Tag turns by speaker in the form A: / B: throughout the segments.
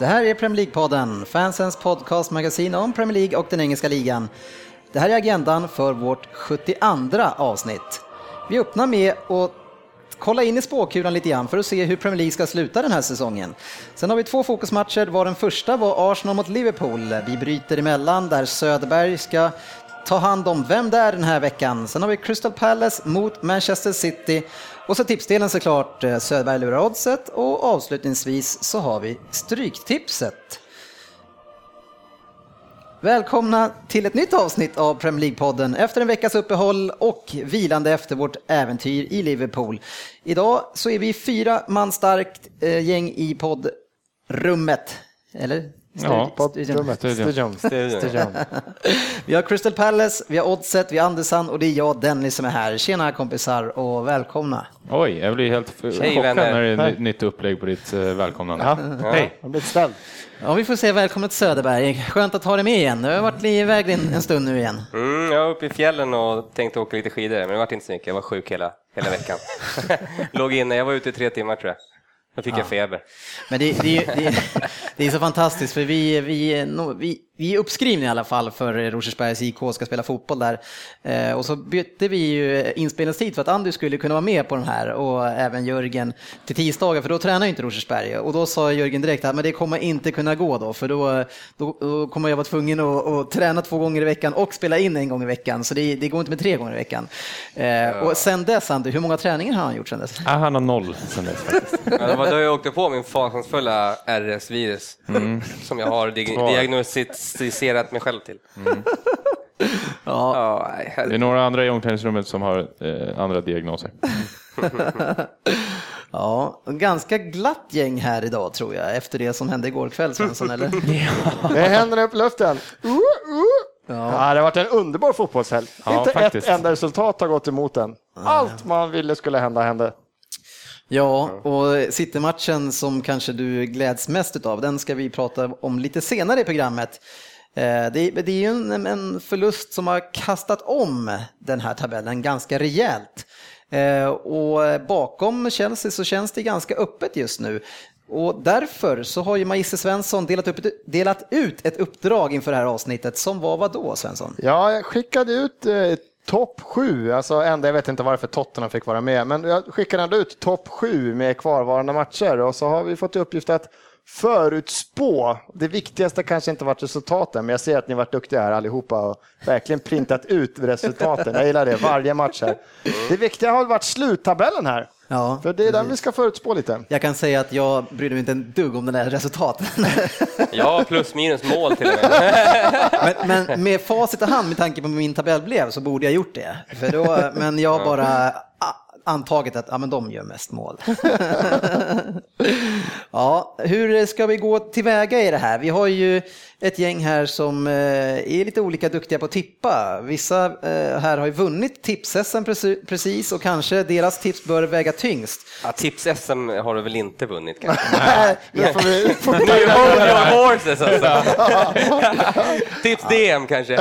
A: Det här är Premier League-podden, fansens podcastmagasin om Premier League och den engelska ligan. Det här är agendan för vårt 72 avsnitt. Vi öppnar med att kolla in i spåkulan lite grann för att se hur Premier League ska sluta den här säsongen. Sen har vi två fokusmatcher, var den första var Arsenal mot Liverpool. Vi bryter emellan där Söderberg ska ta hand om vem det är den här veckan. Sen har vi Crystal Palace mot Manchester City och så tipsdelen såklart, eh, Söderberg lurar oddset och avslutningsvis så har vi Stryktipset. Välkomna till ett nytt avsnitt av Premier League-podden efter en veckas uppehåll och vilande efter vårt äventyr i Liverpool. Idag så är vi fyra man starkt eh, gäng i poddrummet. Eller?
B: Ja.
A: Vi har Crystal Palace, vi har Oddset, vi har Andersson och det är jag Dennis som är här. Tjena kompisar och välkomna.
B: Oj, jag blir helt chockad
C: vänner.
B: när det är ett nytt upplägg på ditt eh, välkomnande.
D: Ja,
B: Hej!
D: jag har blivit ställd.
A: Ja, vi får se. Välkommen till Söderberg. Skönt att ha dig med igen. Du har varit iväg en stund nu igen.
C: Mm, jag var uppe i fjällen och tänkte åka lite skidor, men det var inte så mycket. Jag var sjuk hela, hela veckan. Låg inne, jag var ute i tre timmar tror jag. Då fick jag feber.
A: Men det, det, är- det, det är så fantastiskt för vi, vi, vi, vi är uppskrivna i alla fall för Rosersbergs IK ska spela fotboll där. Eh, och så bytte vi ju inspelningstid för att Andy skulle kunna vara med på den här och även Jörgen till tisdagar för då tränar ju inte Rosersberg. Och då sa Jörgen direkt att men det kommer inte kunna gå då för då, då, då kommer jag vara tvungen att, att träna två gånger i veckan och spela in en gång i veckan. Så det, det går inte med tre gånger i veckan. Eh, och sen dess Andy, hur många träningar har han gjort sen dess?
B: Ah, han har noll sen dess faktiskt.
C: Ja, det var då jag åkte på min fasansfulla RS-virus som jag har dig- diagnostiserat mig själv till.
A: Ja,
C: Ja, nej,
B: Det är några andra i omklädningsrummet som har eh, andra diagnoser.
A: Ja, ganska glatt gäng här idag tror jag, efter det som hände igår kväll Svensson, eller?
D: Med händerna upp i luften. Uh, uh. Ja. det har varit en underbar fotbollshelg.
B: Ja,
D: Inte
B: faktiskt.
D: ett enda resultat har gått emot den. Allt man ville skulle hända hände.
A: Ja, och City-matchen som kanske du gläds mest utav, den ska vi prata om lite senare i programmet. Eh, Det, är ju en, förlust som har kastat om den här tabellen ganska rejält. Eh, Och bakom Chelsea så känns det ganska öppet just nu. Och därför så har ju Magister Svensson delat, upp, delat ut ett uppdrag inför det här avsnittet som var vad då Svensson?
D: Ja, jag skickade ut eh, topp sju, alltså ända, jag vet inte varför Tottenham fick vara med, men jag skickade ändå ut topp sju med kvarvarande matcher och så har vi fått i uppgift att förutspå. Det viktigaste kanske inte varit resultaten, men jag ser att ni varit duktiga här allihopa och verkligen printat ut resultaten. Jag gillar det, varje match här. Det viktiga har varit sluttabellen här,
A: Ja,
D: för det är den vi ska förutspå lite.
A: Jag kan säga att jag brydde mig inte en dugg om den där resultaten.
C: Ja, plus minus mål till och med.
A: men, men med facit i hand, med tanke på hur min tabell blev, så borde jag gjort det. För då, men jag har bara antagit att ja, men de gör mest mål. ja, hur ska vi gå tillväga i det här? Vi har ju ett gäng här som eh, är lite olika duktiga på att tippa. Vissa eh, här har ju vunnit tips-SM preci- precis och kanske deras tips bör väga tyngst.
C: Ja, Tips-SM har du väl inte vunnit kanske?
D: Nej, det får vi, får vi
C: Nu hold your horses alltså. Tips-DM kanske?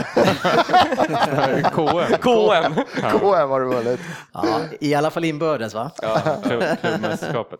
B: KM,
C: KM?
D: KM har du vunnit.
A: Ja, I alla fall inbördes va?
B: klubbmästerskapet.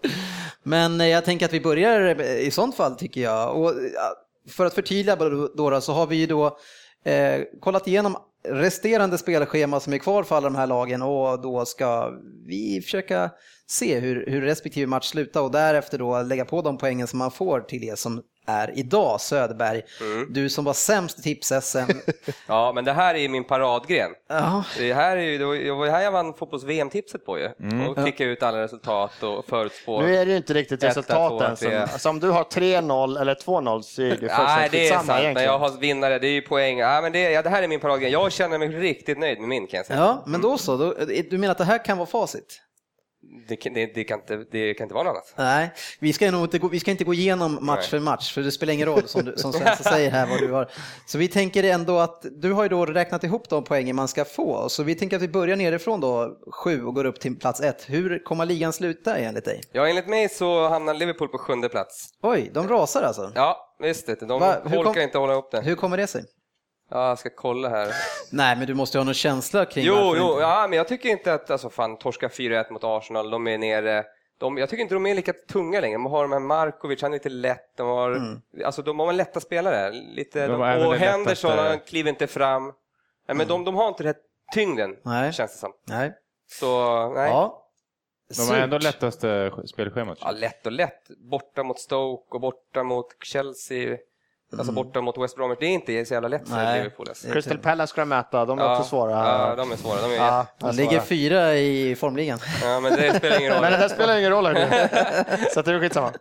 A: Men eh, jag tänker att vi börjar i sånt fall tycker jag. Och ja, för att förtydliga då, så har vi ju då eh, kollat igenom resterande spelschema som är kvar för alla de här lagen och då ska vi försöka se hur, hur respektive match slutar och därefter då lägga på de poängen som man får till det som är idag, Söderberg. Du som var sämst i tips-SM.
C: Ja, men det här är ju min paradgren.
A: Ja,
C: Det här är ju, det var- här jag vann fotbolls-VM-tipset på ju. Och fick ut alla resultat och förutspå.
D: Nu är det ju inte riktigt resultaten. som, alltså om du har 3-0 eller 2-0 så är det fullständigt
C: Nej, det är sant. När
D: egentligen.
C: jag har vinnare, det är ju poäng. Ja, men det, ja, det här är min paradgren. Jag känner mig riktigt nöjd med min kan jag säga.
A: ja men då så. Då, du menar att det här kan vara facit?
C: Det, kan- det, det, kan inte, det kan inte vara något annat.
A: Nej, vi ska, nog inte gå, vi ska inte gå igenom match
C: Nej.
A: för match, för det spelar ingen roll som, du, som Svensson säger här vad du har. Så vi tänker ändå att du har ju då räknat ihop de poängen man ska få, så vi tänker att vi börjar nerifrån då, sju och går upp till plats ett. Hur kommer ligan sluta enligt dig?
C: Ja, enligt mig så hamnar Liverpool på sjunde plats.
A: Oj, de rasar alltså.
C: Ja, visst det. De
A: Va?
C: Orkar
A: kom-
C: inte hålla upp det.
A: Hur kommer det sig?
C: Ja, jag ska kolla här.
A: Nej, men du måste ju ha någon känsla kring
C: Jo,
A: varför
C: jo,
A: inte-
C: ja, men jag tycker inte att, alltså fan, torska 4-1 mot Arsenal, de är nere. De, jag tycker inte de är lika tunga längre. De har de här Markovic, han är lite lätt. De har,
A: Mm.
C: alltså, de har en lätta spelare. Lite,
B: De
C: de, och Henderson,
B: lättaste-
C: han kliver inte fram. Nej, men de, de har inte den här tyngden,
A: Mm. Nej.
C: känns det som.
A: Nej.
C: Så, nej.
A: Ja.
B: De har ändå lättaste spelschemat.
C: Ja, lätt och lätt. Borta mot Stoke och borta mot Chelsea. Alltså borta mot West Bromwich. Det är inte så jävla lätt för
A: Mm.
C: Liverpool. Alltså.
D: Crystal Palace ska de möta, de är också svåra.
C: Ja, de är svåra. De är
D: Ja,
A: De ligger fyra i formligan.
C: ja, men det spelar ingen roll.
D: Men det spelar ingen roll. Så det är skitsamma.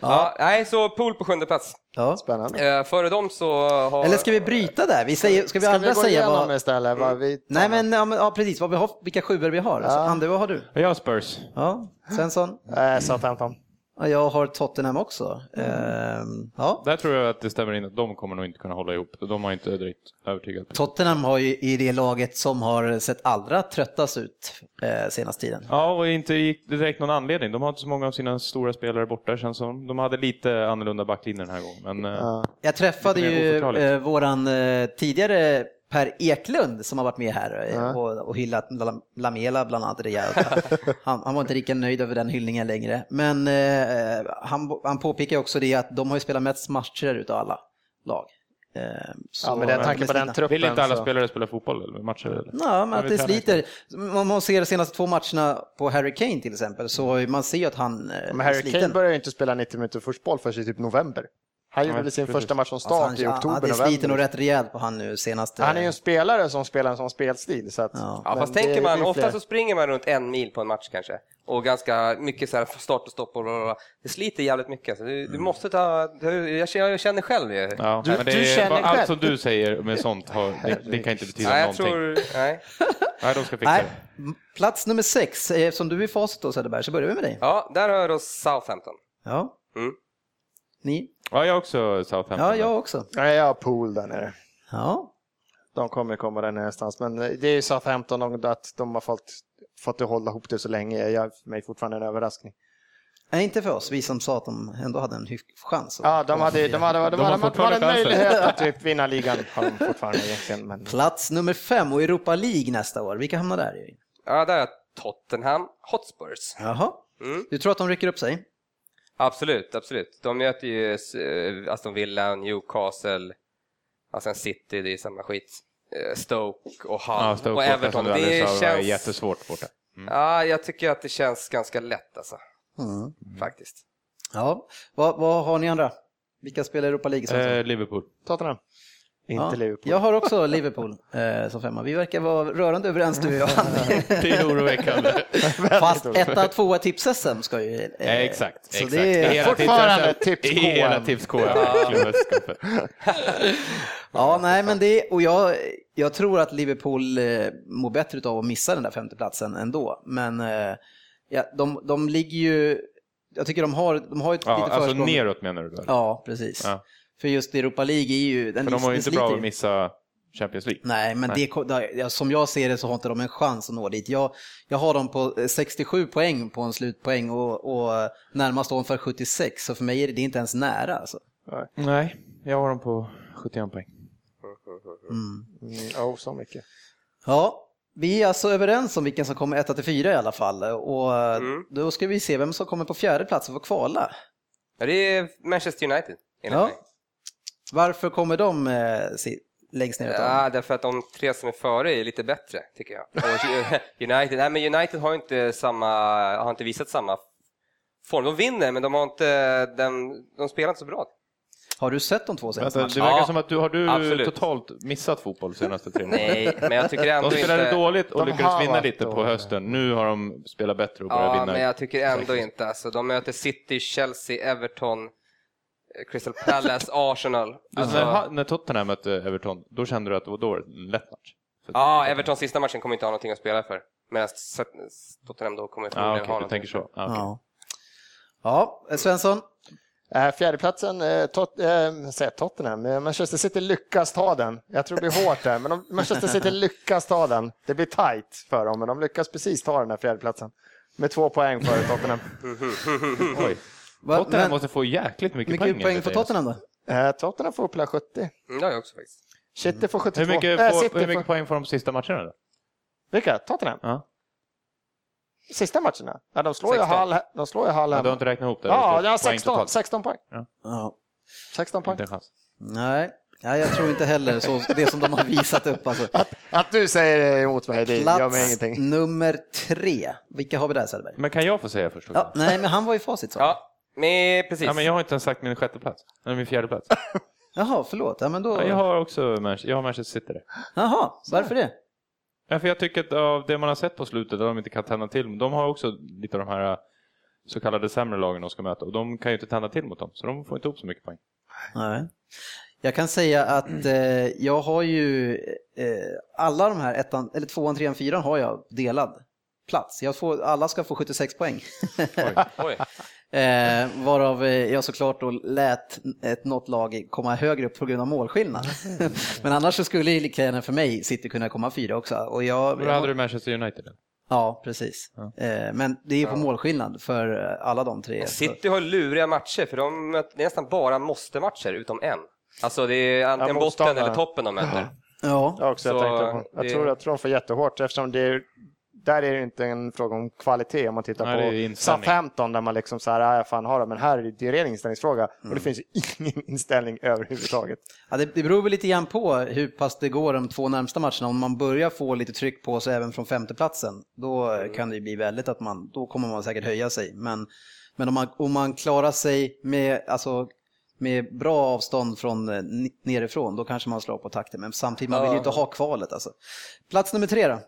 C: Ja, nej, så pool på sjunde plats.
A: Ja.
D: Spännande.
C: Eh, före dem så har...
A: Eller ska vi bryta där? Vi säger, ska vi
D: Ska
A: andra
D: vi gå
A: säga
D: igenom
A: vad...
D: istället vad vi tar?
A: Nej men ja, men, ja, precis, vad vi har, vilka sjuor vi har. Alltså,
D: Ja.
A: Ande, vad har du?
B: Jag har Spurs.
A: Ja, Svensson?
D: Eh, Southampton.
A: Ja, jag har Tottenham också. Ehm, ja.
B: Där tror jag att det stämmer in att de kommer nog inte kunna hålla ihop. De har inte direkt övertygat.
A: Tottenham har ju i det laget som har sett allra tröttast ut eh, senaste tiden.
B: Ja, och inte direkt någon anledning. De har inte så många av sina stora spelare borta känns som. De hade lite annorlunda backlinje den här gången. Men, eh,
D: Ja.
A: Jag träffade ju eh, våran eh, tidigare Per Eklund som har varit med här eh,
D: Ja.
A: och, och hyllat Lam- Lamela bland annat rejält. Han, han var inte lika nöjd över den hyllningen längre. Men eh, han, han påpekar också det att de har ju spelat mest matcher utav alla lag. Eh, så
D: Ja, med den
A: de
D: tanke
A: är
D: på den truppen.
B: vill inte alla
D: så-
B: spelare spela fotboll eller matcher? Eller?
A: Ja, men att det sliter. Om man ser de senaste två matcherna på Harry Kane till exempel så man ser ju att han eh,
D: Men Harry
A: sliten.
D: Kane börjar ju inte spela 90 minuter fotboll förrän i typ november. Han gjorde väl sin
B: precis.
D: första match från
A: Alltså,
D: start
A: han,
D: i oktober,
A: ja, det sliter nog rätt rejält på han nu senaste...
D: Han är ju en spelare som spelar en sån spelstil. Så att,
A: Ja.
C: Ja, fast tänker man,
D: ju
C: ofta så springer man runt en mil på en match kanske. Och ganska mycket så här start och stopp och blablabla. Det sliter jävligt mycket. Så du, du måste ta, jag känner- jag känner själv det.
B: Ja,
D: Du-
B: men det
D: du
B: är,
D: känner
B: bara
D: själv.
B: allt som du säger med sånt, har, det, det kan inte betyda
C: Nej, jag
B: någonting.
C: tror, nej.
B: Nej, de ska fixa
A: Nej,
B: det.
A: plats nummer sex, eh, som du är i facit då Söderberg, så börjar vi med dig.
C: Ja, där har jag då Southampton.
A: Ja.
C: Mm.
A: Ni?
B: Ja, jag också Southampton.
A: Ja, jag också.
D: Nej, jag har pool där nere.
A: Ja.
D: De kommer komma där någonstans. Men det är ju Southampton de- att de har fått, fått hålla ihop det så länge. Jag, för mig fortfarande en överraskning.
A: Nej, inte för oss, vi som sa att de ändå hade en chans.
D: Ja, de hade, de hade, de hade,
B: De har
D: de hade, möjlighet att typ vinna ligan. Har de fortfarande egentligen. Men...
A: Plats nummer fem och Europa League nästa år, vilka hamnar där?
C: Ja, där jag Tottenham Hotspurs.
A: Jaha.
C: Mm.
A: Du tror att de rycker upp sig?
C: Absolut, absolut. De möter ju eh, Aston Villa, Newcastle, och sen City, det är samma skit. Eh, Stoke och Hull
B: Ja, Stoke
C: och Everton. Det känns...
B: jättesvårt borta.
C: Ja, jag tycker att det känns ganska lätt alltså,
A: Mm.
C: faktiskt.
A: Ja. Vad, vad har ni andra? Vilka spelar Europa League?
B: Eh, Liverpool.
D: Tottenham. Inte
A: ja.
D: Liverpool.
A: Jag har också Liverpool eh, som femma. Vi verkar vara rörande överens du och jag.
B: Det är oroväckande.
A: Fast etta, tvåa tips-SM ska ju... eh,
B: Eh, exakt.
A: Så
B: exakt.
A: det är,
D: Fortfarande tips
B: hela
D: KM.
B: tips KM.
A: Ja, nej, men det, och jag, jag tror att Liverpool eh, mår bättre av att missa den där femteplatsen ändå. Men eh, ja, de, de ligger ju, jag tycker de har, de har ett
B: Ja,
A: lite
B: alltså
A: försprång.
B: neråt menar du? Väl?
A: Ja, precis.
B: Ja.
A: För just Europa League är ju, den
B: För de har ju inte bra att missa Champions League.
A: Nej, men
B: Nej.
A: Det, ja, som jag ser det så har inte de en chans att nå dit. Jag, jag har dem på eh, 67 poäng på en slutpoäng och, och eh, närmast ovanför 76, så för mig är det, det är inte ens nära. Alltså.
B: Nej, jag har dem på 71 poäng.
A: Mm.
D: Mm, oh, så mycket.
A: Ja, vi är alltså överens om vilken som kommer 1 till 4 i alla fall. Och eh,
C: Mm.
A: då ska vi se vem som kommer på fjärde plats och får kvala.
C: Ja, det är Manchester United,
A: Ja.
C: mig.
A: Varför kommer de eh, längst ner?
C: Ja, därför att de tre som är före är lite bättre, tycker jag. Och United, nej, men United har inte, samma, har inte visat samma form. De vinner, men de, har inte, den, de spelar inte så bra.
A: Har du sett de två senaste
B: Vänta, det
A: matcherna?
B: verkar
C: Ja,
B: som att du har du
C: absolut.
B: totalt missat fotboll senaste tre månaderna.
C: Nej, men jag tycker ändå
B: De spelade
C: inte...
B: dåligt och
D: De
B: lyckades
D: har
B: vinna lite på hösten. Nu har de spelat bättre och börjat
C: Ja,
B: vinna.
C: men jag tycker ändå inte. Alltså, de möter City, Chelsea, Everton, Crystal Palace, Arsenal.
B: Alltså, när,
C: Alltså,
B: när Tottenham mötte Everton, då kände du att det var då en lätt match?
C: Ja, Evertons sista matchen kommer inte ha någonting att spela för. Medan Tottenham då kommer
B: Ja,
C: förmodligen
B: okej,
C: ha
B: du tänker så. Ja, okej.
A: Ja. Ja, Svensson.
D: Eh, Fjärdeplatsen, eh, tot, eh, Tottenham, Manchester City lyckas ta den. Jag tror det blir hårt där, men de, Manchester City lyckas ta den. Det blir tight för dem, men de lyckas precis ta den här fjärdeplatsen. Med två poäng före Tottenham.
B: Oj.
A: Va,
B: Tottenham
A: men,
B: måste få jäkligt mycket,
A: mycket poäng,
B: poäng.
A: för Tottenham då?
D: Eh, Tottenham får upp hela 70.
C: Mm, det har jag också faktiskt.
D: City får 72.
B: Hur mycket,
D: Eh,
B: får,
D: City
B: hur mycket
D: får...
B: poäng får de sista matcherna då?
D: Vilka? Tottenham?
B: Ja.
D: Sista matcherna? Ja, de slår ju
C: 16.
D: Hall, de slår ju Hall
B: Ja, du har inte räknat ihop det?
D: Ja, ja 16,
B: totalt.
D: 16 poäng.
A: Ja.
D: 16 poäng.
B: Inte en chans.
A: Nej, ja, jag tror inte heller så, det som de har visat upp. Alltså.
D: Att, att du säger emot mig, det gör mig
A: Plats
D: ingenting.
A: nummer tre. Vilka har vi där Söderberg?
B: Men kan jag få säga först? också?
A: Ja, nej, men han var ju facit. Så.
C: Ja, men precis.
B: Ja, men jag har inte ens sagt min sjätte plats. Eller min fjärde plats.
A: Jaha, förlåt. Ja, men då...
B: Ja, jag har också jag har Manchester City där.
A: Jaha, varför det?
B: Ja, för jag tycker att av det man har sett på slutet, där de inte kan tända till, de har också lite av de här äh, så kallade sämre lagen de ska möta och de kan ju inte tända till mot dem, så de får inte upp så mycket poäng.
A: Nej. Jag kan säga att eh, jag har ju eh, alla de här ettan, eller tvåan, trean, fyran har jag delad plats. Jag får, alla ska få 76 poäng.
C: Oj.
A: Eh, varav eh, jag såklart då lät ett, något lag komma högre upp på grund av målskillnad. Men annars så skulle ju lika gärna för mig City kunna komma fyra också. Och jag,
B: Då hade du Manchester United?
A: Ja, precis. Eh, men det är ju på målskillnad för eh, alla de tre.
C: City har luriga matcher, för de är nästan bara måste-matcher, utom en. Alltså det är antingen botten
D: motståndare.
C: eller toppen de möter.
A: Ja,
D: Jag också, jag, tänkte på. jag,
C: det-
D: tror, jag tror de får jättehårt eftersom det är, där är det inte en fråga om kvalitet om man tittar
B: Nej,
D: på. Southampton där man liksom så här, ja, fan har det, men här är det, en ren inställningsfråga och
B: Mm.
D: det finns ju ingen inställning överhuvudtaget.
A: Ja, det, det beror väl lite grann på hur pass det går de två närmsta matcherna. Om man börjar få lite tryck på sig även från femteplatsen, då eh, kan det ju bli väldigt att man, då kommer man säkert höja sig. Men, men om, man, om man klarar sig med, alltså, med bra avstånd från eh, nerifrån, då kanske man slår på takten. Men samtidigt, man vill ju inte ha kvalet alltså. Plats nummer tre då,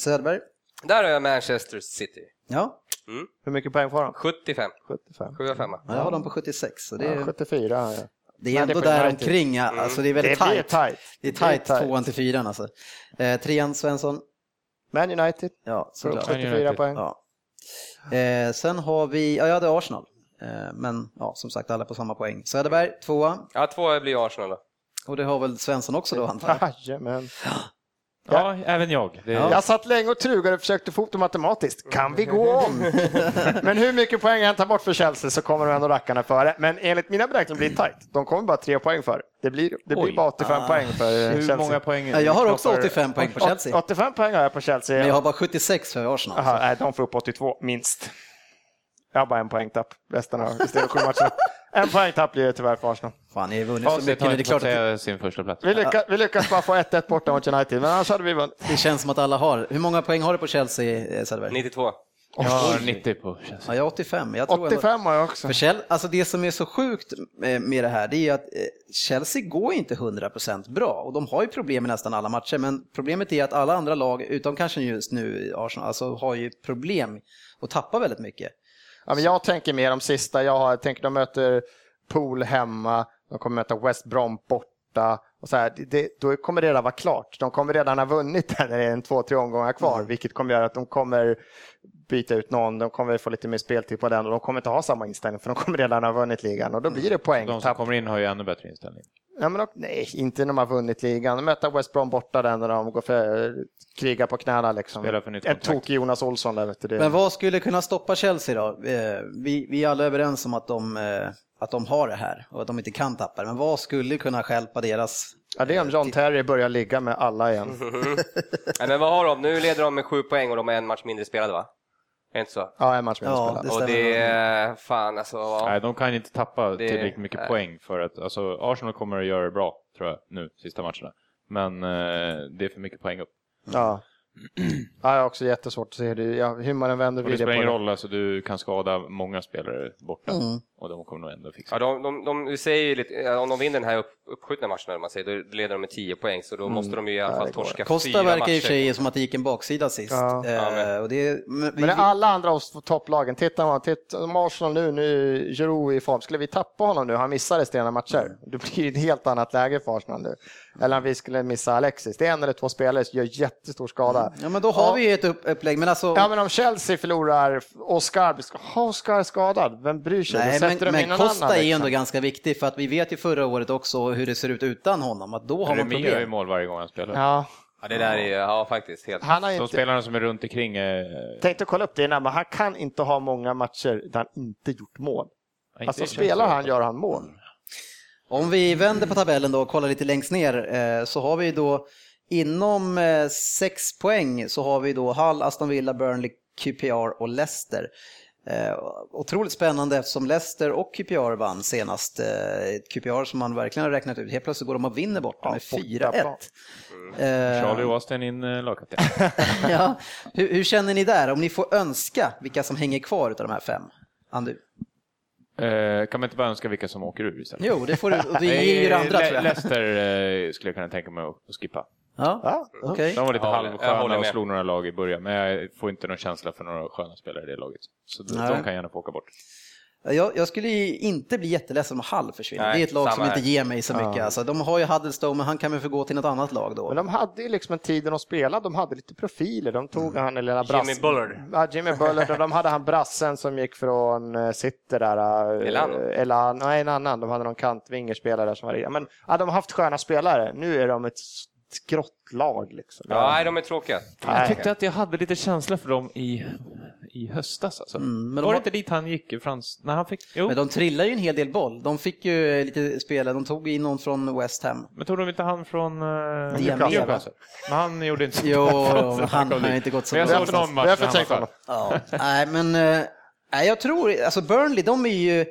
A: Söderberg.
C: Där har jag Manchester City.
A: Ja,
D: Hur mycket poäng får de?
C: 75.
D: 75.
C: 7 5
A: ja, jag har dem på 76. Så det,
D: Ja,
A: är-
D: 74. Ja.
A: det är ändå
D: det är på
A: där omkring. ja. Alltså, det är
D: Det
A: väldigt tajt.
D: tight.
A: Det är tajt
D: tight.
A: tvåan till fyran alltså. Eh, trean, Svensson.
D: Man United
A: Ja, såklart.
B: Man
D: 74
B: United.
D: poäng.
A: Ja. Eh, sen har vi, ja jag hade Arsenal. Eh, men ja, som sagt alla på samma poäng. Söderberg, tvåa.
C: Ja, två blir Arsenal då.
A: Och det har väl Svensson också då antar jag?
D: Jajamän.
B: Ja, även jag. Det,
A: Ja.
D: Jag satt länge och trugade och försökte få det matematiskt. Kan vi gå om? Men hur mycket poäng jag än tar bort för Chelsea så kommer de ändå rackarna före. Men enligt mina beräkningar blir det tajt. De kommer bara tre poäng före. Det blir, det blir
B: Oj.
D: bara 85
A: Ah.
D: poäng för eh,
B: hur
D: Chelsea.
B: många poäng?
A: Ja, jag har också
B: knoppar-
A: 85 poäng på Chelsea.
D: 85 poäng har jag på Chelsea.
A: Men jag har bara 76 för Arsenal.
D: Aha, nej, de får upp 82, minst. Jag har bara en poängtapp resten av istället sju matcher. En poängtapp blir det tyvärr för Arsenal.
A: Fan, ni har vunnit så mycket. Det är klart att
B: sin första plats.
D: Vi lyckas, vi lyckas bara få 1-1 borta mot United, men annars hade vi vunnit.
A: det känns som att alla har. Hur många poäng har du på Chelsea, eh, Söderberg?
C: 92.
B: Jag har 90 på Chelsea.
A: Ja, jag har 85. Jag tror ändå-
D: 85 har jag också.
A: För Chelsea, alltså det som är så sjukt med det här, det är att eh, Chelsea går inte 100% bra och de har ju problem i nästan alla matcher, men problemet är att alla andra lag, utom kanske just nu Arsenal, alltså har ju problem och tappar väldigt mycket.
D: Ja, men jag tänker mer om sista. Jag har, jag tänker de möter Pool hemma, de kommer möta West Brom borta. Och så här, det- det, då kommer det redan vara klart. De kommer redan ha vunnit där när det är en två, tre omgångar kvar,
A: Mm.
D: vilket kommer göra att de kommer byta ut någon, de kommer få lite mer speltid på den och de kommer inte ha samma inställning för de kommer redan ha vunnit ligan och då blir det poäng.
B: De som kommer in har ju ännu bättre inställning.
D: Ja, men, nej, inte när de har vunnit ligan. Möter West Brom borta där när de går för, krigar på knäna. Liksom. En tokig Jonas Olsson där. Vet du, det.
A: Men vad skulle kunna stoppa Chelsea då? Eh, Vi, vi är alla överens om att de, eh, att de har det här och att de inte kan tappa det, men vad skulle kunna stjälpa deras...
D: Ja, det är om John Terry börjar ligga med alla igen.
C: Nej, men vad har de? Nu leder de med sju poäng och de har en match mindre spelad va? Är det inte så?
D: Ja, en match med
A: Ja,
D: spelad.
A: det
C: Och det är fan alltså. ja.
B: Nej, de kan inte tappa
C: Det-
B: tillräckligt mycket
C: nej.
B: poäng för att, alltså Arsenal kommer att göra det bra, tror jag, nu, sista matcherna. Men eh, det är för mycket poäng upp.
D: Ja. ja, jag har också jättesvårt att se det. Ja, hur man än vänder
B: Och det
D: vidare
B: spelar
D: på
B: ingen
D: det.
B: roll, alltså du kan skada många spelare borta.
A: Mm.
B: Och de kommer nog ändå fixa
C: Ja,
B: det.
C: de, de, de, du säger ju lite, om de vinner den här upp, uppskjutna matchen, eller man säger, då leder de med 10 poäng, så då måste de ju i alla fall
D: går.
C: torska
A: Costa
C: fyra
A: verkar
C: matcher.
A: i och för sig som att det gick en baksida sist.
D: Ja.
A: Eh,
C: men-
A: och det, men vi,
D: Men alla andra av topplagen, titta man, titta, om Arsenal nu, nu Giroud i form, skulle vi tappa honom nu, han missar resterande matcher, blir det ett helt annat läge för Arsenal nu. Eller om vi skulle missa Alexis, det är en eller två spelare som gör jättestor skada spela.
A: Ja, men då har
D: Ja.
A: vi ju ett upp, upplägg. Men alltså,
D: Ja, men om Chelsea förlorar Oscar, Oscar skadad, vem bryr sig?
A: nej, men,
D: de
A: men Costa
D: annan,
A: är ju
D: liksom.
A: ändå ganska viktig för att vi vet ju förra året också hur det ser ut utan honom, att då har man
B: Remi gör ju
A: problem.
B: mål varje gång han spelar.
D: Ja,
C: Ja, det där är ja faktiskt helt...
D: han har
B: De
D: inte...
B: spelarna som är runt omkring är...
D: Tänkte kolla upp det innan, men han kan inte ha många matcher där han inte gjort mål.
B: inte
D: Alltså spelar han gör han mål.
A: Om vi vänder på tabellen då och kollar lite längst ner eh, så har vi då inom eh, sex poäng så har vi då Hull, Aston Villa, Burnley, QPR och Leicester. Eh, otroligt spännande eftersom Leicester och QPR vann senast. Eh, ett QPR som man verkligen har räknat ut. Helt plötsligt går de och vinner borta
D: Ja,
A: med
D: bortaplan.
A: 4-1. Eh,
B: Charlie Austin in eh, lagkapten.
A: ja. hur, hur känner ni där? Om ni får önska vilka som hänger kvar av de här fem? Andu?
B: Eh, kan man inte bara önska vilka som åker ur istället?
A: Jo, det får du. Det ger ju andra tror jag.
B: Leicester eh, skulle jag kunna tänka mig att skippa.
A: Ja,
D: Ja,
A: okej.
B: De var lite
C: Ja, jag
B: halvsköna
C: håller
B: och
C: med.
B: slog några lag i början, men jag får inte någon känsla för några sköna spelare i det laget. Så de,
A: Nej.
B: de kan gärna få åka bort.
A: Jag, jag skulle ju inte bli jätteledsen om Hall försvinner.
C: Nej,
A: det är ett lag som
C: samma
A: inte
C: här.
A: ger mig så mycket. Alltså, de har ju Huddlestone, men han kan väl få gå till något annat lag då.
D: Men de hade ju liksom en tid när de spelade, de hade lite profiler. De tog han eller brassen.
C: Jimmy Bullard.
D: Ja, Jimmy Bullard och de hade han brassen som gick från uh, City där. Uh,
C: Elan.
D: Elan, nej en annan. De hade någon kantvingerspelare som var ja, men ja, De har haft sköna spelare. Nu är de ett skrottlag liksom.
C: Ja, nej, de är tråkiga.
B: Jag tyckte att jag hade lite känsla för dem i, i höstas. Alltså.
A: Mm, men de
B: var det inte dit han gick, Frans? När han fick... Jo,
A: Men de trillar ju en hel del boll. De fick ju lite spelare, de tog in någon från West Ham.
B: men tog de inte han från uh,
A: Diamé,
B: Newcastle? Men han gjorde inte så
A: Jo,
B: bra
A: han har inte gått så
B: Men jag
A: bra.
B: såg någon match när han var.
A: Ja, nej men eh, nej, jag tror, alltså Burnley de är ju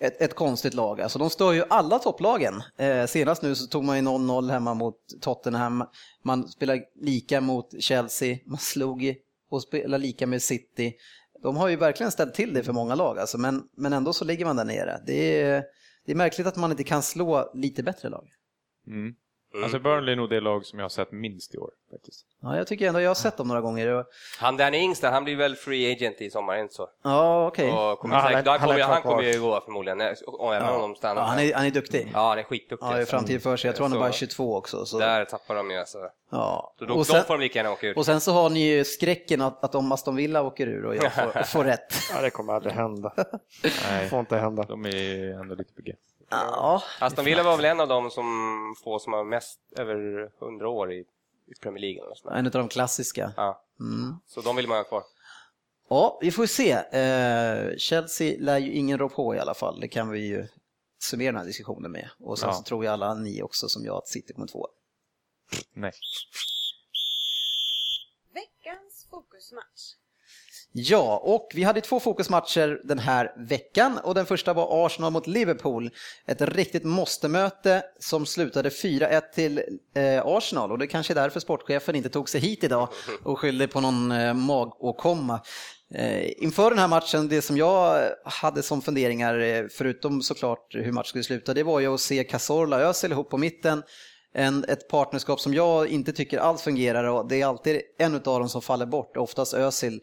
A: ett, ett konstigt lag. Alltså, de stör ju alla topplagen. Eh, senast nu så tog man ju 0-0 hemma mot Tottenham. Man spelar lika mot Chelsea, man slog och spelar lika med City. De har ju verkligen ställt till det för många lag, alltså, men, men ändå så ligger man där nere. Det är, det är märkligt att man inte kan slå lite bättre lag.
B: Mm. Alltså Burnley är nog det lag som jag har sett minst i år. faktiskt.
A: Ja, jag tycker ändå jag har sett dem några gånger.
C: Han Danny Ings där, han blir väl free agent i sommar, inte så?
A: Ja, okej.
C: Och kommer
D: Ja, han
C: säkert,
D: är-
C: han,
D: han är
C: kommer, han ju gå förmodligen, eh, och även om de stannar.
A: Ja, han, är, han är duktig.
C: Ja, han är skitduktig.
A: Ja, i framtid för sig. Jag tror han är bara 22 också. Så.
C: Där tappar de ju alltså.
A: Ja.
C: Så då,
A: Och,
C: de
A: sen,
C: får de lika gärna åka ut.
A: och sen så har ni ju skräcken att, att om Aston Villa åker ur och jag får, får rätt.
D: Ja, det kommer aldrig hända.
B: Nej,
D: får inte hända.
B: de är ändå lite på.
A: Ja,
C: Aston Villa var väl en av dem som få som har mest över 100 år i, i Premier League.
A: En av de klassiska.
C: ja.
A: Mm.
C: Så de vill man ha kvar.
A: Ja, vi får se. Eh, Chelsea lär ju ingen rå på i alla fall. Det kan vi ju summera den här diskussionen med. Och sen
B: Ja.
A: så tror ju alla ni också som jag att City kommer två.
B: Nej.
E: Veckans fokusmatch.
A: Ja, och vi hade två fokusmatcher den här veckan och den första var Arsenal mot Liverpool. Ett riktigt måste-möte som slutade 4-1 till eh, Arsenal och det kanske är därför sportchefen inte tog sig hit idag och skyllde på någon eh, magåkomma. Eh, inför den här matchen, det som jag hade som funderingar, eh, förutom såklart hur matchen skulle sluta, det var ju att se Cazorla och Özil ihop på mitten. En, ett partnerskap som jag inte tycker alls fungerar och det är alltid en av dem som faller bort, oftast Özil.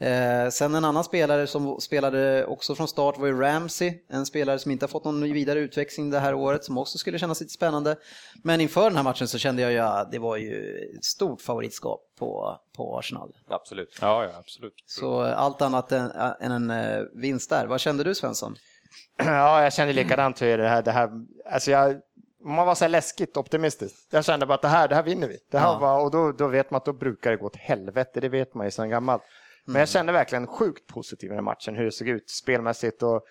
A: Eh, sen en annan spelare som spelade också från start var ju Ramsey, en spelare som inte har fått någon vidare utväxling det här året som också skulle kännas lite spännande. Men inför den här matchen så kände jag ju att det var ju ett stort favoritskap på, på Arsenal.
C: Absolut.
B: Ja, ja, absolut.
A: Så eh, allt annat än, än en eh, vinst där. Vad kände du Svensson?
D: Ja, jag kände likadant hur det här, det här alltså jag, man var så här läskigt optimistisk. Jag kände bara att det här, det här vinner vi. Det här
A: Ja.
D: var, och då, då vet man att då brukar det gå åt helvete, det vet man ju sedan gammalt. Men jag kände verkligen sjukt positiv i den här matchen, hur det såg ut spelmässigt och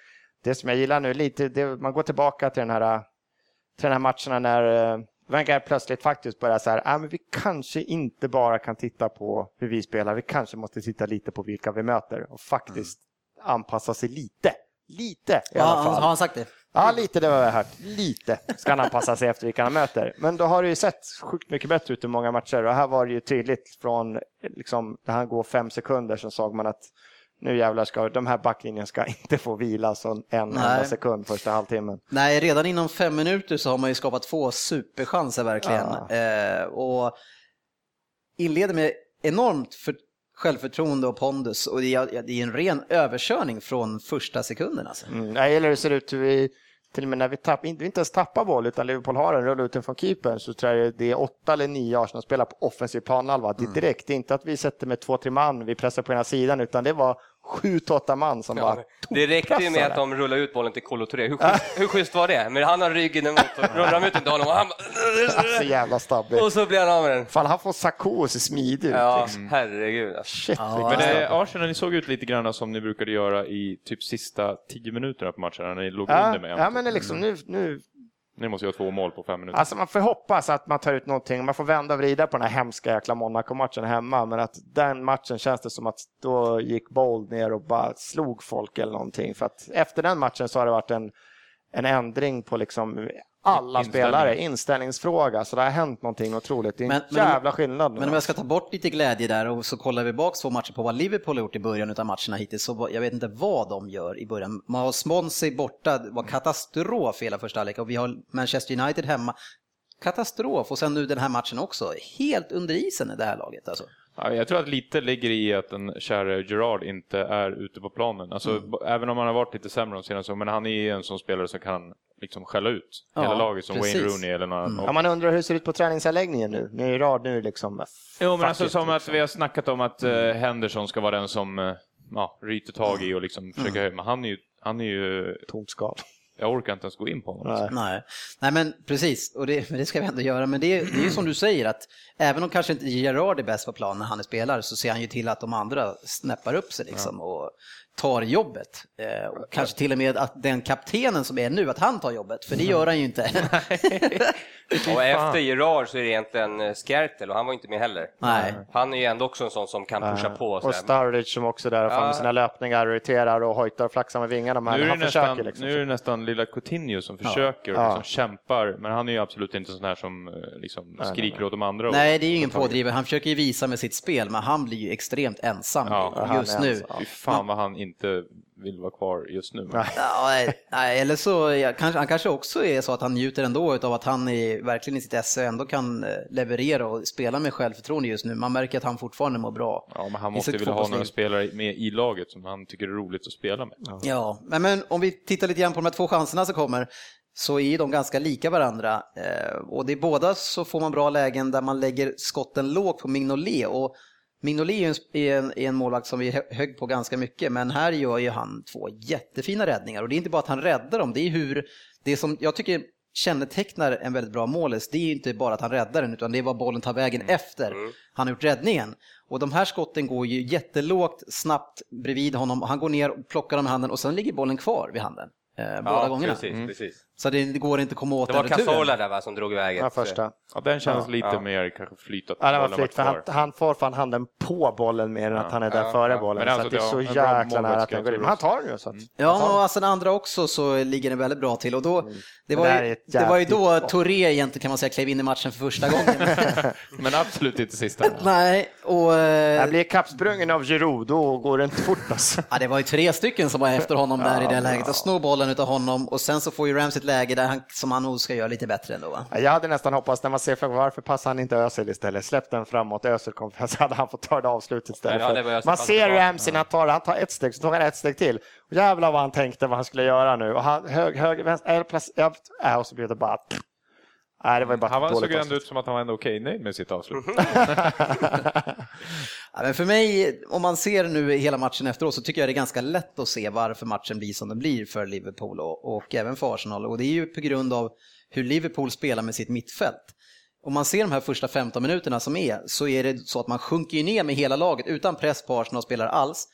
D: det som jag gillar nu lite, det, man går tillbaka till den här, till den här matcherna när uh, Wenger plötsligt faktiskt börjar så här, ah, men vi kanske inte bara kan titta på hur vi spelar, vi kanske måste titta lite på vilka vi möter och faktiskt anpassa sig lite. Lite i alla
A: Ja,
D: fall.
A: har han sagt det?
D: Ja, lite det har jag hört. Lite ska han anpassa sig efter vilka han möter. Men då har det ju sett sjukt mycket bättre ut i många matcher och här var det ju tydligt från liksom, när han går fem sekunder så såg man att nu jävlar ska de här backlinjen ska inte få vila så en
A: Nej.
D: enda sekund första halvtimmen.
A: Nej, redan inom fem minuter så har man ju skapat två superchanser verkligen.
D: Ja.
A: Eh, och inleder med enormt för, självförtroende och pondus och det är, en ren överkörning från första sekunden alltså.
D: Mm, hur det ser ut hur vi till och med när vi, tapp, inte, inte ens tappar boll utan Liverpool har en rull ut den från keepern så tror jag det är åtta eller nio Arsenal-spelare på offensiv planhalva. Det är direkt, det är inte att vi sätter med två, tre man, vi pressar på ena sidan utan det var sju åtta man som bara
C: Det räckte ju med att de rullade ut bollen till Kolo Touré. Hur, schysst- hur schysst var det? Men han har ryggen emot och rullar de ut den till honom och han
D: så jävla stabbig.
C: Och så blir han av med den.
D: Fan, han får Sarko se smidig ut.
C: Ja,
D: liksom.
C: herregud. alltså.
D: Shit,
A: Ja.
B: Men
D: stabb.
B: eh, Arsenal, ni såg ut lite grann som ni brukade göra i typ sista tio minuterna på matchen när ni låg
D: Ja,
B: under med
D: ja, men det liksom nu, nu
B: ni måste göra två mål på fem minuter.
D: Alltså man får hoppas att man tar ut någonting, man får vända och vrida på den här hemska jäkla Monaco-matchen hemma, men att den matchen känns det som att då gick Bold ner och bara slog folk eller någonting. För att efter den matchen så har det varit en, en ändring på liksom alla
B: Inställning.
D: spelare, inställningsfråga, så det har hänt någonting otroligt. Det är en
A: Men- om-
D: jävla skillnad.
A: Men om jag ska ta bort lite glädje där och så kollar vi bak två matcher på vad Liverpool har gjort i början av matcherna hittills, så jag vet inte vad de gör i början. Man har Swansea borta, det var katastrof hela första halvlek och vi har Manchester United hemma. Katastrof och sen nu den här matchen också. Helt under isen i det här laget alltså.
B: Ja, jag tror att lite ligger i att den käre Gerard inte är ute på planen. Alltså,
A: Mm.
B: Även om han har varit lite sämre de senaste åren, men han är ju en sån spelare som kan liksom skälla ut
A: Ja,
B: hela laget som
A: precis.
B: Wayne Rooney eller någon annan.
D: Ja, man undrar hur det ser ut på träningsanläggningen nu. Nu är rad nu liksom.
B: Jo, men alltså
D: it,
B: som att
D: liksom.
B: vi har snackat om att eh, Henderson ska vara den som eh, ja, ryter tag i och liksom försöker höja. Men han är ju, han är ju,
D: Tomt skal.
B: Jag orkar inte ens gå in på honom.
D: Nej.
A: Nej, Nej men precis, och det, men det ska vi ändå göra. Men det, är- det är ju som du säger att även om kanske inte Gerard är bäst på plan när han är spelare så ser han ju till att de andra snäppar upp sig liksom och tar jobbet. Eh, och kanske till och med att den kaptenen som är nu, att han tar jobbet, för det gör han ju inte.
C: Och efter Gerard så är det egentligen eh, Skertel och han var inte med heller.
A: Nej.
C: Han är ju ändå också en sån som kan pusha på. Och
D: Och. Sturridge som också där fram med
C: Ja.
D: sina löpningar och irriterar och hojtar och flaxar med vingarna. Men
B: Nu är,
D: han
B: det
D: försöker
B: nästan,
D: liksom.
B: nu är det nästan lilla Coutinho som försöker och
D: Ja.
B: liksom kämpar, men han är ju absolut inte sån här som eh, liksom skriker åt de andra. och-
A: Nej, det är ju ingen pådrivare. Han försöker ju visa med sitt spel, men han blir ju extremt ensam
B: Ja,
A: just nu.
D: ensam.
B: Fy fan vad han inte vill vara kvar just nu.
D: Nej.
A: Ja, eller så ja, kanske, han kanske också är så att han njuter ändå av att han är verkligen i sitt esse ändå kan eh, leverera och spela med självförtroende just nu. Man märker att han fortfarande mår bra.
B: Ja, men han måste vilja ha några spelare med i laget som han tycker är roligt att spela med.
A: Ja, men, men om vi tittar lite grann på de här två chanserna som kommer så är de ganska lika varandra. Eh, och det är båda så får man bra lägen där man lägger skotten lågt på Mignolet. Och Mignolet är en, är en, målvakt som vi är hö- hög på ganska mycket, men här gör ju han två jättefina räddningar. Och det är inte bara att han räddar dem, det är hur, det som jag tycker kännetecknar en väldigt bra målis, det är ju inte bara att han räddar den, utan det är vad bollen tar vägen efter han har gjort räddningen. Och de här skotten går ju jättelågt, snabbt bredvid honom. Han går ner och plockar dem i handen och sen ligger bollen kvar vid handen. Eh, båda
C: Ja,
A: gångerna.
C: precis, precis.
A: Så det, det går inte att komma åt
C: Det var
A: den.
C: Cazorla där va, som drog iväg
D: Ja, första.
B: Ja, den känns
C: Ja,
B: lite
C: ja.
B: mer kanske flyt att
D: Ja, det var flytt, för han, han får fan handen på bollen mer än att han är där
C: Ja,
D: före
C: ja.
D: bollen.
B: Men
D: så
B: alltså,
D: det är så jäkla nära att den går in. Men han tar den ju. Så att,
A: Ja, och alltså den andra också så ligger den väldigt bra till. Och då, det, var
D: det här
A: ju, det var ju då. Touré egentligen kan man säga klev in i matchen för första gången.
B: Men absolut inte sista.
A: Nej, och eh,
D: Jag blir kappsprungen av Giroud, då går det inte fort alltså.
A: ja, det var ju tre stycken som var efter honom där i det läget och snor bollen utav honom och sen så får ju Rams ett läge där han, som han nog ska göra lite bättre ändå. Va?
D: Jag hade nästan hoppats när man ser för varför passar han inte Özil istället? Släpp den framåt, Özil kom, så hade han fått ta det avslutet istället.
C: Ja, det
D: man ser. Ramsey när han tar, han tar ett steg, så tar han ett steg till. Och jävlar vad han tänkte vad han skulle göra nu. Och han, hög, hög, vänster, ja, äh, och så blev det bara... Nej, det var ju bara
B: Han var, såg ändå ut som att han var ändå okej nöjd med sitt avslut.
A: Ja, men för mig, om man ser nu hela matchen efteråt så tycker jag det är ganska lätt att se varför matchen blir som den blir för Liverpool och, och även för Arsenal. Och det är ju på grund av hur Liverpool spelar med sitt mittfält. Om man ser de här första 15 minuterna som är så är det så att man sjunker ju ner med hela laget utan press på Arsenal spelar alls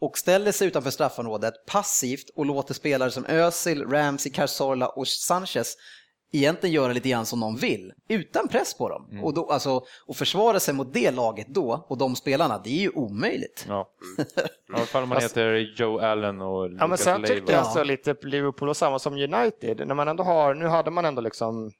A: och ställer sig utanför straffområdet passivt och låter spelare som Özil, Ramsey, Cazorla och Sanchez egentligen göra lite grann som de vill, utan press på dem. Och, då, alltså, och försvara sig mot det laget då, och de spelarna, det är ju omöjligt.
B: Ja. I alla fall om man heter Joe Allen och
D: Ja, men
B: Lucas
D: sen tyckte jag så lite Liverpool och samma som United, när man ändå har, nu hade man ändå liksom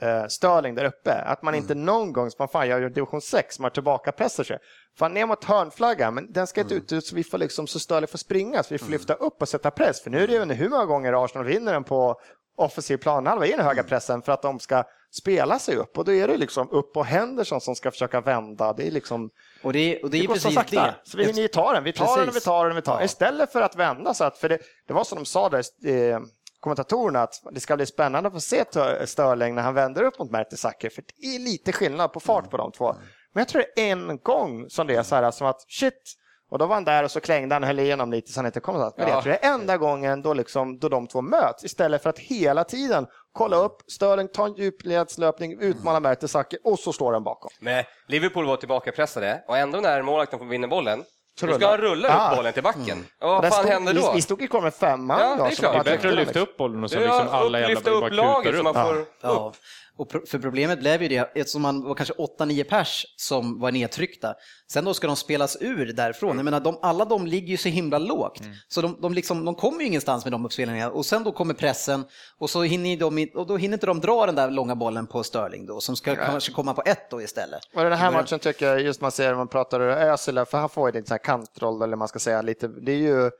D: eh, Sterling där uppe, att man inte någon gång, som fan jag gör division 6, man tillbaka pressar sig. Fan ner mot hörnflaggan, men den ska inte ut så vi får liksom, så Sterling får springa, så vi får lyfta upp och sätta press. För nu är det ju under hur många gånger Arsenal vinner den på offensiv planhalva i den höga pressen för att de ska spela sig upp och då är det liksom upp på Henderson som ska försöka vända. Det är liksom
A: Och det, och det
D: det går så
A: precis
D: sakta.
A: det.
D: Så vi hinner ju ta den, vi tar den och vi
A: Precis.
D: tar den och vi tar den. Istället för att vända så att, för det, det var som de sa där, eh, kommentatorerna att det ska bli spännande att få se Tö- Sterling när han vänder upp mot Mertesacker, för det är lite skillnad på fart på de två. Men jag tror det är en gång som det är så här som att shit, och då var han där och så klängde han, höll igenom lite så han inte kom någonstans. Men
C: Ja.
D: jag tror det är enda gången då, liksom, då de två möts istället för att hela tiden kolla upp, Sterling tar en djupledslöpning, utmanar Mertesacker och så står den bakom.
C: Men Liverpool var tillbakapressade och ändå när målvakten får vinna bollen,
D: Så
C: då ska han rulla upp
D: Ah.
C: bollen till backen. Och
D: Och
C: vad fan
D: stod-
C: händer
D: vi,
C: då?
D: vi stod ju kvar med femman
C: Ja, det är klart.
B: Det är bättre att lyfta upp bollen och så liksom alla
C: upp,
B: jävla
C: lyfta
B: bara
C: upp laget
B: kutar
C: så man
B: upp.
C: får upp.
A: Ja, och för problemet blev ju det, eftersom man var kanske 8-9 pers som var nedtryckta. Sen då ska de spelas ur därifrån. Jag menar, de, alla de ligger ju så himla lågt. Så de, de, liksom, de kommer ju ingenstans med de uppspelningarna. Och sen då kommer pressen och, så hinner de, och då hinner inte de dra den där långa bollen på Sterling då, som ska kanske komma på ett då istället.
D: Och den här matchen tycker jag, just man ser, man pratar Özil, för han får ju lite så här kantroll, eller man ska säga lite, det är ju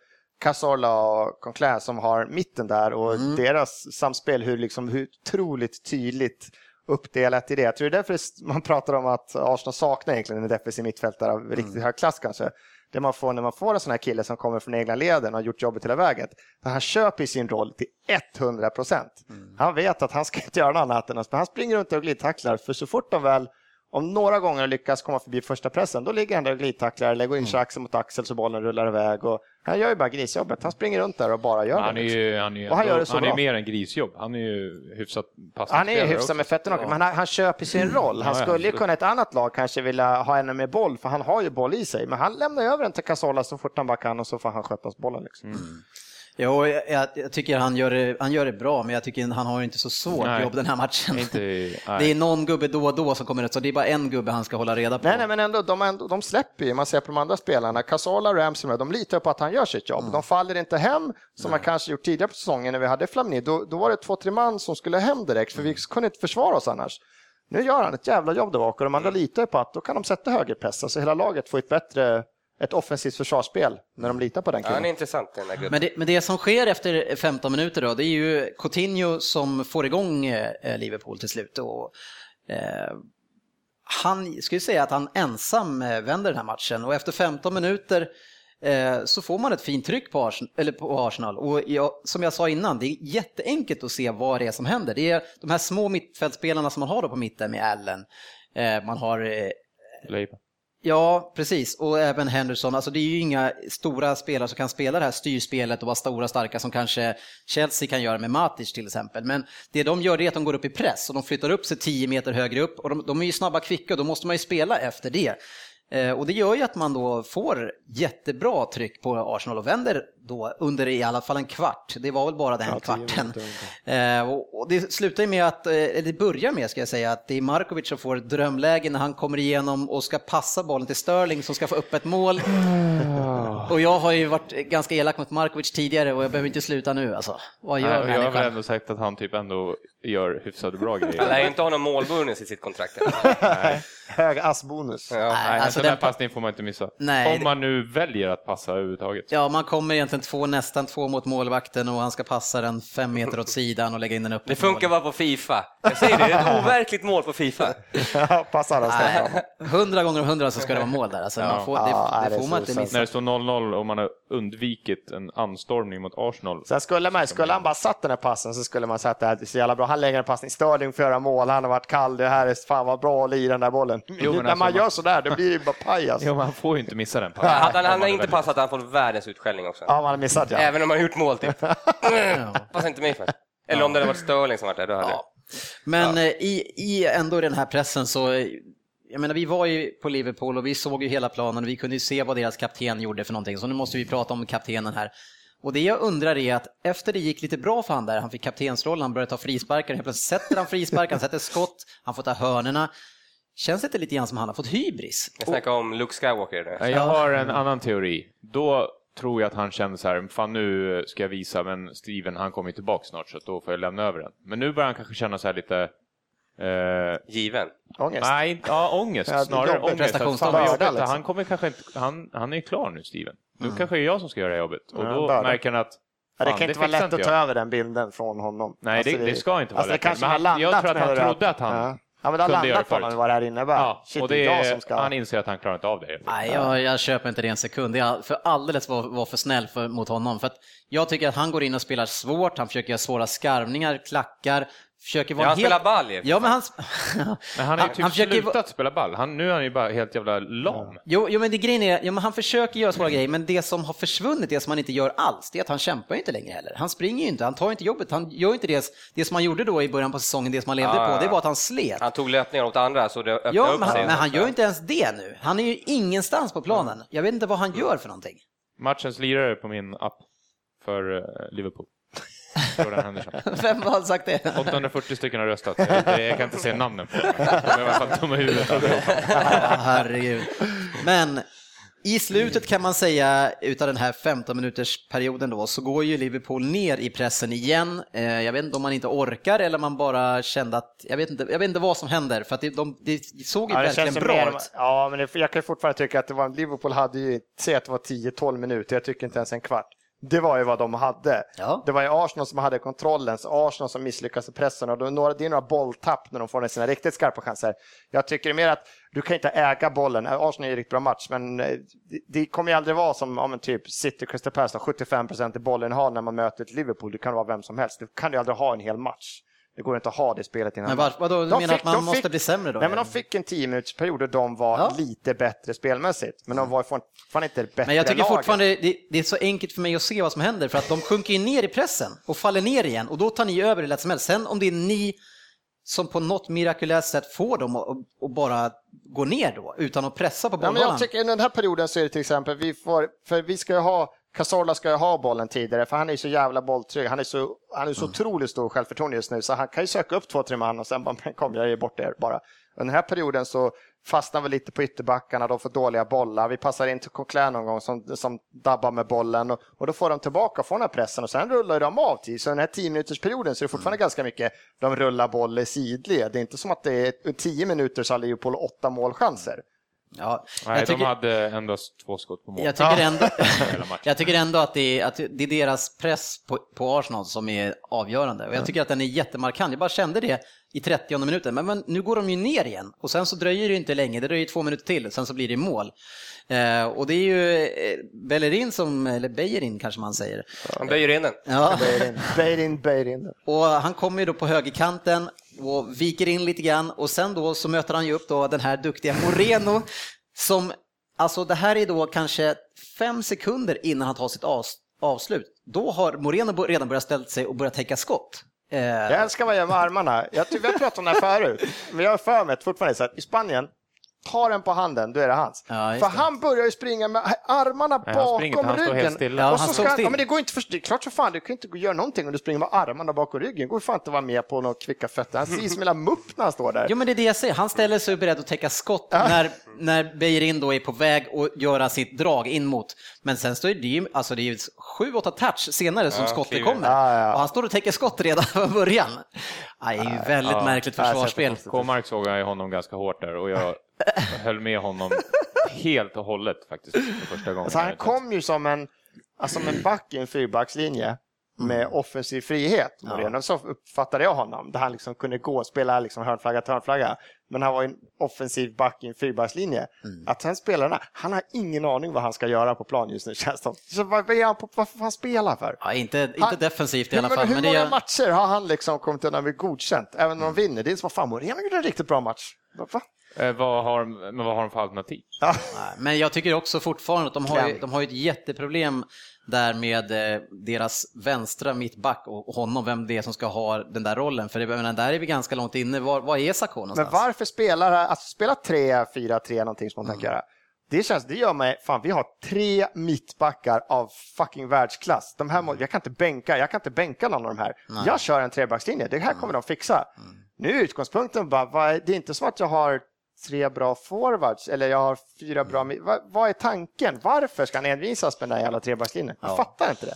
D: Cazorla och Conclair som har mitten där och deras samspel, hur, liksom, hur otroligt tydligt uppdelat i det. Jag tror det är därför man pratar om att Arsenal saknar egentligen en defensiv mittfältare av riktigt hög klass kanske. Det man får när man får en sån här kille som kommer från egna leden och har gjort jobbet hela vägen, han köper sin roll till 100 procent. Han vet att han ska inte göra något annat än att han springer runt och glidtacklar, för så fort de väl om några gånger lyckas komma förbi första pressen, då ligger han där och glidtacklar, lägger in sig axel mot axel så bollen rullar iväg. Och han gör ju bara grisjobbet. Han springer runt där och bara gör
B: Han
D: det.
B: är
D: liksom.
B: ju, han är, ju
D: Och han gör det så
B: han är mer än grisjobb. Han är ju hyfsat
D: Han är hyfsad
B: också.
D: med fötterna också, men han, han köper sin roll. Han skulle ju kunna ett annat lag kanske vilja ha ännu mer boll, för han har ju boll i sig. Men han lämnar över den till Casola så fort han bara kan och så får han sköta bollen. Liksom.
B: Mm.
A: Jo, jag, jag, tycker han gör, det, han gör det bra, men jag tycker han har inte så svårt
B: Nej.
A: jobb den här matchen.
B: Inte, nej.
A: Det är någon gubbe då och då som kommer ut, så det är bara en gubbe han ska hålla reda på.
D: Nej, nej, men ändå, de, ändå, de släpper ju, man ser på de andra spelarna, Casola, Ramsey, de litar på att han gör sitt jobb. De faller inte hem, som man kanske gjort tidigare på säsongen när vi hade Flamini. Då, då var det två, tre man som skulle hem direkt, för vi kunde inte försvara oss annars. Nu gör han ett jävla jobb där bak och de andra litar ju på att då kan de sätta högerpress, alltså hela laget får ett bättre, ett offensivt försvarsspel när de litar på den
C: Ja, han är
D: killen.
C: intressant den där gubben.
A: Men det, men det som sker efter 15 minuter då, det är ju Coutinho som får igång eh, Liverpool till slut. Och, eh, han skulle säga att han ensam eh, vänder den här matchen och efter 15 minuter eh, så får man ett fint tryck på Arsenal. Eller på Arsenal. Och jag, som jag sa innan, det är jätteenkelt att se vad det är som händer. Det är de här små mittfältspelarna som man har då på mitten med Allen. Eh, man har
B: Leiva.
A: Ja, precis. Och även Henderson. Alltså det är ju inga stora spelare som kan spela det här styrspelet och vara stora starka som kanske Chelsea kan göra med Matic till exempel. Men det de gör är att de går upp i press och de flyttar upp sig 10 meter högre upp och de, de är ju snabba kvicka och då måste man ju spela efter det. Eh, och det gör ju att man då får jättebra tryck på Arsenal och vänder då under i alla fall en kvart. Det var väl bara den
D: Ja,
A: kvarten. Eh, och, det slutar med att, eh, eller det börjar med ska jag säga, att det är Markovic som får drömläge när han kommer igenom och ska passa bollen till Sterling som ska få upp ett mål. Och jag har ju varit ganska elak mot Markovic tidigare och jag behöver inte sluta nu alltså. Vad
B: Nej,
A: gör
B: och jag har väl ändå sagt att han typ ändå gör hyfsat bra
C: Han
B: grejer.
C: lär ju inte ha någon målbonus i sitt kontrakt.
B: Nej,
D: Hög assbonus.
C: Ja.
B: nej
A: alltså
B: alltså
A: den
B: den
A: pa-
B: passningen får man inte missa.
A: Nej,
B: Om man nu väljer att passa överhuvudtaget.
A: Ja, man kommer egentligen två, nästan två mot målvakten och han ska passa den fem meter åt sidan och lägga in den upp.
C: Det funkar bara på Fifa. Jag säger det, det är ett overkligt mål på Fifa.
D: Passar
A: Nej,
D: straffar.
A: hundra gånger om hundra så ska det vara mål där. Alltså, man får, det,
D: Ja,
A: det får man inte missa.
B: När det står 0-0 och man har undvikit en anstormning mot Arsenal.
D: Sen skulle, man, skulle han bara satt den här passen så skulle man säga att det här är så jävla bra. Han lägger en passning, Störling får göra mål, han har varit kall, det här är fan vad bra att lira den där bollen.
B: men
D: När
B: alltså,
D: man
B: man-
D: gör sådär, det blir ju bara paj alltså.
B: Jo, man får ju inte missa den
C: Hade han, han
B: man
C: har inte passat, han får världens utskällning också.
D: Ja, man har missat ja.
C: Även om han har gjort mål typ. Passar inte mig för. Eller om det hade varit Sterling som varit där, då hade
A: Ja. Men eh, i, i ändå den här pressen så, jag menar vi var ju på Liverpool och vi såg ju hela planen och vi kunde ju se vad deras kapten gjorde för någonting. Så nu måste vi prata om kaptenen här. Och det jag undrar är att efter det gick lite bra för han där, han fick kaptensrollen, han började ta frisparkar, helt plötsligt sätter han frisparkar, han sätter skott, han får ta hörnerna. Känns det inte lite grann som han har fått hybris?
C: Jag snackar om Luke Skywalker nu.
B: Nej, Jag har en annan teori. Då tror jag att han känner så här, fan nu ska jag visa, men Steven han kommer ju tillbaka snart så då får jag lämna över den. Men nu börjar han kanske känna så här lite, eh,
C: Given.
D: Ångest.
B: nej, ja ångest
D: Ja, det
B: snarare.
D: jobbigt.
B: Ångest, att fan.
D: Börda, liksom.
B: Han kommer kanske inte, han, han är ju klar nu Steven. Nu kanske det är jag som ska göra jobbet. Och
D: Ja,
B: då
D: börda.
B: märker han att,
D: Ja, det
B: fan,
D: kan inte vara
B: fixar
D: lätt att
B: jag.
D: ta över den bilden från honom.
B: Nej,
D: Alltså,
B: det, det ska inte vara
D: alltså, det
B: lätt.
D: kanske
B: Men
D: har
B: han, jag tror att han
D: det
B: trodde att han
D: Ja. Men det har landat på honom vad det här innebär.
B: Ja,
D: Shit,
B: och
D: det är som ska...
B: han inser att han klarar inte av det.
A: Nej, jag, jag köper inte det en sekund. Jag för alldeles var, var för snäll för, mot honom. För att jag tycker att han går in och spelar svårt, han försöker göra svåra skarvningar, klackar, försöker vara
C: Ja, han
A: helt...
C: spelar ball ju.
A: Ja, men han...
B: Men han har ju typ
A: försöker ju
B: slutat spela ball. Han, nu är han ju bara helt jävla lam.
A: Jo, jo, men det grejen är, jo, men han försöker göra svåra grejer, men det som har försvunnit, det som han inte gör alls, det är att han kämpar ju inte längre heller. Han springer ju inte, han tar inte jobbet, han gör inte det, det som han gjorde då i början på säsongen, det som han levde
C: Ja, ja,
A: på, det
C: ja.
A: var att han slet.
C: Han tog löpningar åt andra så det öppnade
A: Ja,
C: upp
A: men
C: sig.
A: han, men han gör ju inte ens det nu. Han är ju ingenstans på planen. Jag vet inte vad han gör för någonting.
B: Matchens lirare på min app för eh, Liverpool. Jordan Henderson.
A: Vem har sagt det?
B: 840 stycken har röstat. Jag, jag kan inte se namnen på dem. De är i alla fall dumma huvudet
A: herregud. Men i slutet kan man säga, utav den här 15 minuters perioden då, så går ju Liverpool ner i pressen igen. Eh, Jag vet inte om man inte orkar eller man bara kände att, jag vet inte, jag vet inte vad som händer, för att det, de, det såg ju
D: Ja,
A: verkligen bra ut.
D: ja, men det, jag kan fortfarande tycka att det var, Liverpool hade ju, säg att det var 10-12 minuter, jag tycker inte ens en kvart. Det var ju vad de hade.
A: Ja.
D: Det var ju Arsenal som hade kontrollen, så Arsenal som misslyckas i pressen och då, är några, det är några bolltapp när de får sina riktigt skarpa chanser. Jag tycker mer att du kan inte äga bollen. Arsenal är en riktigt bra match, men eh, det, kommer ju aldrig vara som ja, men typ City Crystal Palace, 75 procent i bollen har när man möter ett Liverpool. Det kan vara vem som helst. Du kan ju aldrig ha en hel match. Det går inte att ha det spelet innan
A: Men var, vadå, du
D: De
A: menar
D: fick-
A: att man måste
D: fick-
A: bli sämre då?
D: Nej, men de fick en 10 minuters period och de var
A: Ja.
D: lite bättre spelmässigt. Men de var fortfarande inte det bättre
A: Men jag tycker fortfarande det, det är så enkelt för mig att se vad som händer för att de sjunker ju ner i pressen och faller ner igen och då tar ni över hur lätt som helst. Sen om det är ni som på något mirakulöst sätt får dem att bara gå ner då utan att pressa på
D: Ja, men
A: bollbanan.
D: jag tycker i den här perioden så är det till exempel, vi får, för vi ska ju ha, Cazorla ska ju ha bollen tidigare, för han är så jävla bolltrygg. Han är så, han är så otroligt stor självförtroende just nu, så han kan ju söka upp två, tre man och sen bara, kom, jag ger bort er bara. Under den här perioden så fastnar vi lite på ytterbackarna, de får dåliga bollar. Vi passar in till Coquelin någon gång som, som dabbar med bollen och, och då får de tillbaka från den här pressen och sen rullar de av tid. Så den här 10 minuters perioden så är det fortfarande ganska mycket, de rullar boll i sidled. Det är inte som att det är 10 minuter så har Liverpool åtta målchanser.
A: Ja,
B: Nej,
A: jag tycker,
B: de hade endast två skott på mål.
A: jag tycker ändå, jag tycker ändå att, det är, att det är deras press på, på Arsenal som är avgörande. Och jag tycker att den är jättemarkant. Jag bara kände det i 30 minuten. Men, men nu går de ju ner igen och sen så dröjer det inte länge. Det dröjer två minuter till, sen så blir det mål. Eh, och det är ju eh, Bellerin som, eller Bejerin kanske man säger.
C: Han böjer in den.
A: Ja.
D: Beirin, Beirin.
A: Och han kommer ju då på högerkanten och viker in lite grann och sen då så möter han ju upp då den här duktiga Moreno som, alltså det här är då kanske fem sekunder innan han tar sitt avslut. Då har Moreno redan börjat ställa sig och börjat täcka skott. Eh.
D: Jag älskar vad jag gör med armarna. Jag, vi har pratat om det här förut. Men jag har för mig att fortfarande så att i Spanien, tar den på handen, då är det hans.
A: Ja,
D: för
A: det.
D: han börjar ju springa med armarna
B: Nej,
D: bakom
B: inte, han står
D: ryggen.
B: helt stilla.
A: Ja,
D: och så
A: står
D: ska han,
A: still.
D: ja, men det går inte för, det är klart så fan, du kan inte göra någonting om du springer med armarna bakom ryggen. Det går fan inte att vara med på några kvicka fötter. Han ser ut som lilla mupp när han står där.
A: Jo men det är det jag säger, han ställer sig beredd att täcka skott när, när Beijerin då är på väg att göra sitt drag in mot. Men sen står det ju, alltså det är ju sju, åtta touch senare som skottet
B: kliver.
A: kommer.
D: Ja, ja.
A: Och han står och täcker skott redan från början. Ja, Det är ju väldigt
B: Ja.
A: märkligt
D: Ja,
A: försvarsspel.
B: K-mark såg jag honom ganska hårt där och jag höll med honom helt och hållet faktiskt för första gången.
D: Alltså, han kom ju som en, alltså, som en back i en fyrbackslinje med offensiv frihet. Moreno. Så uppfattade jag honom, där han liksom kunde gå och spela liksom hörnflagga till hörnflagga. Men han var en offensiv back i en fyrbackslinje. Att sen spelarna, han har ingen aning vad han ska göra på plan just nu känns det. Så vad, vad är han på, vad får han spela för?
A: Ja, inte, inte
D: Han-
A: defensivt i
D: Hur,
A: alla fall.
D: hur
A: Men
D: många
A: är,
D: matcher har han liksom kommit undan med godkänt? Även om de vinner. Det är som att fan, Moreno gjorde en riktigt bra match. Va?
B: Eh, vad, har, men vad har de för alternativ?
D: Ja.
A: Nej, men jag tycker också fortfarande att de har, ju, de har ju ett jätteproblem där med eh, deras vänstra mittback och honom, vem det är som ska ha den där rollen. För jag menar, där är vi ganska långt inne. Var, var är Sakho
D: Men
A: någonstans?
D: varför spelar alltså spela 3-4-3 någonting som man tänker göra? Det känns, det gör mig, fan vi har tre mittbackar av fucking världsklass. De här, må- jag kan inte bänka, jag kan inte bänka någon av de här. Jag kör en trebackslinje, det här kommer de fixa. Nu är utgångspunkten bara, det är inte som att jag har tre bra forwards eller jag har fyra bra, mitt- vad, vad är tanken? Varför ska han envisas med den här jävla trebackslinjen? Jag
A: Ja.
D: fattar inte det.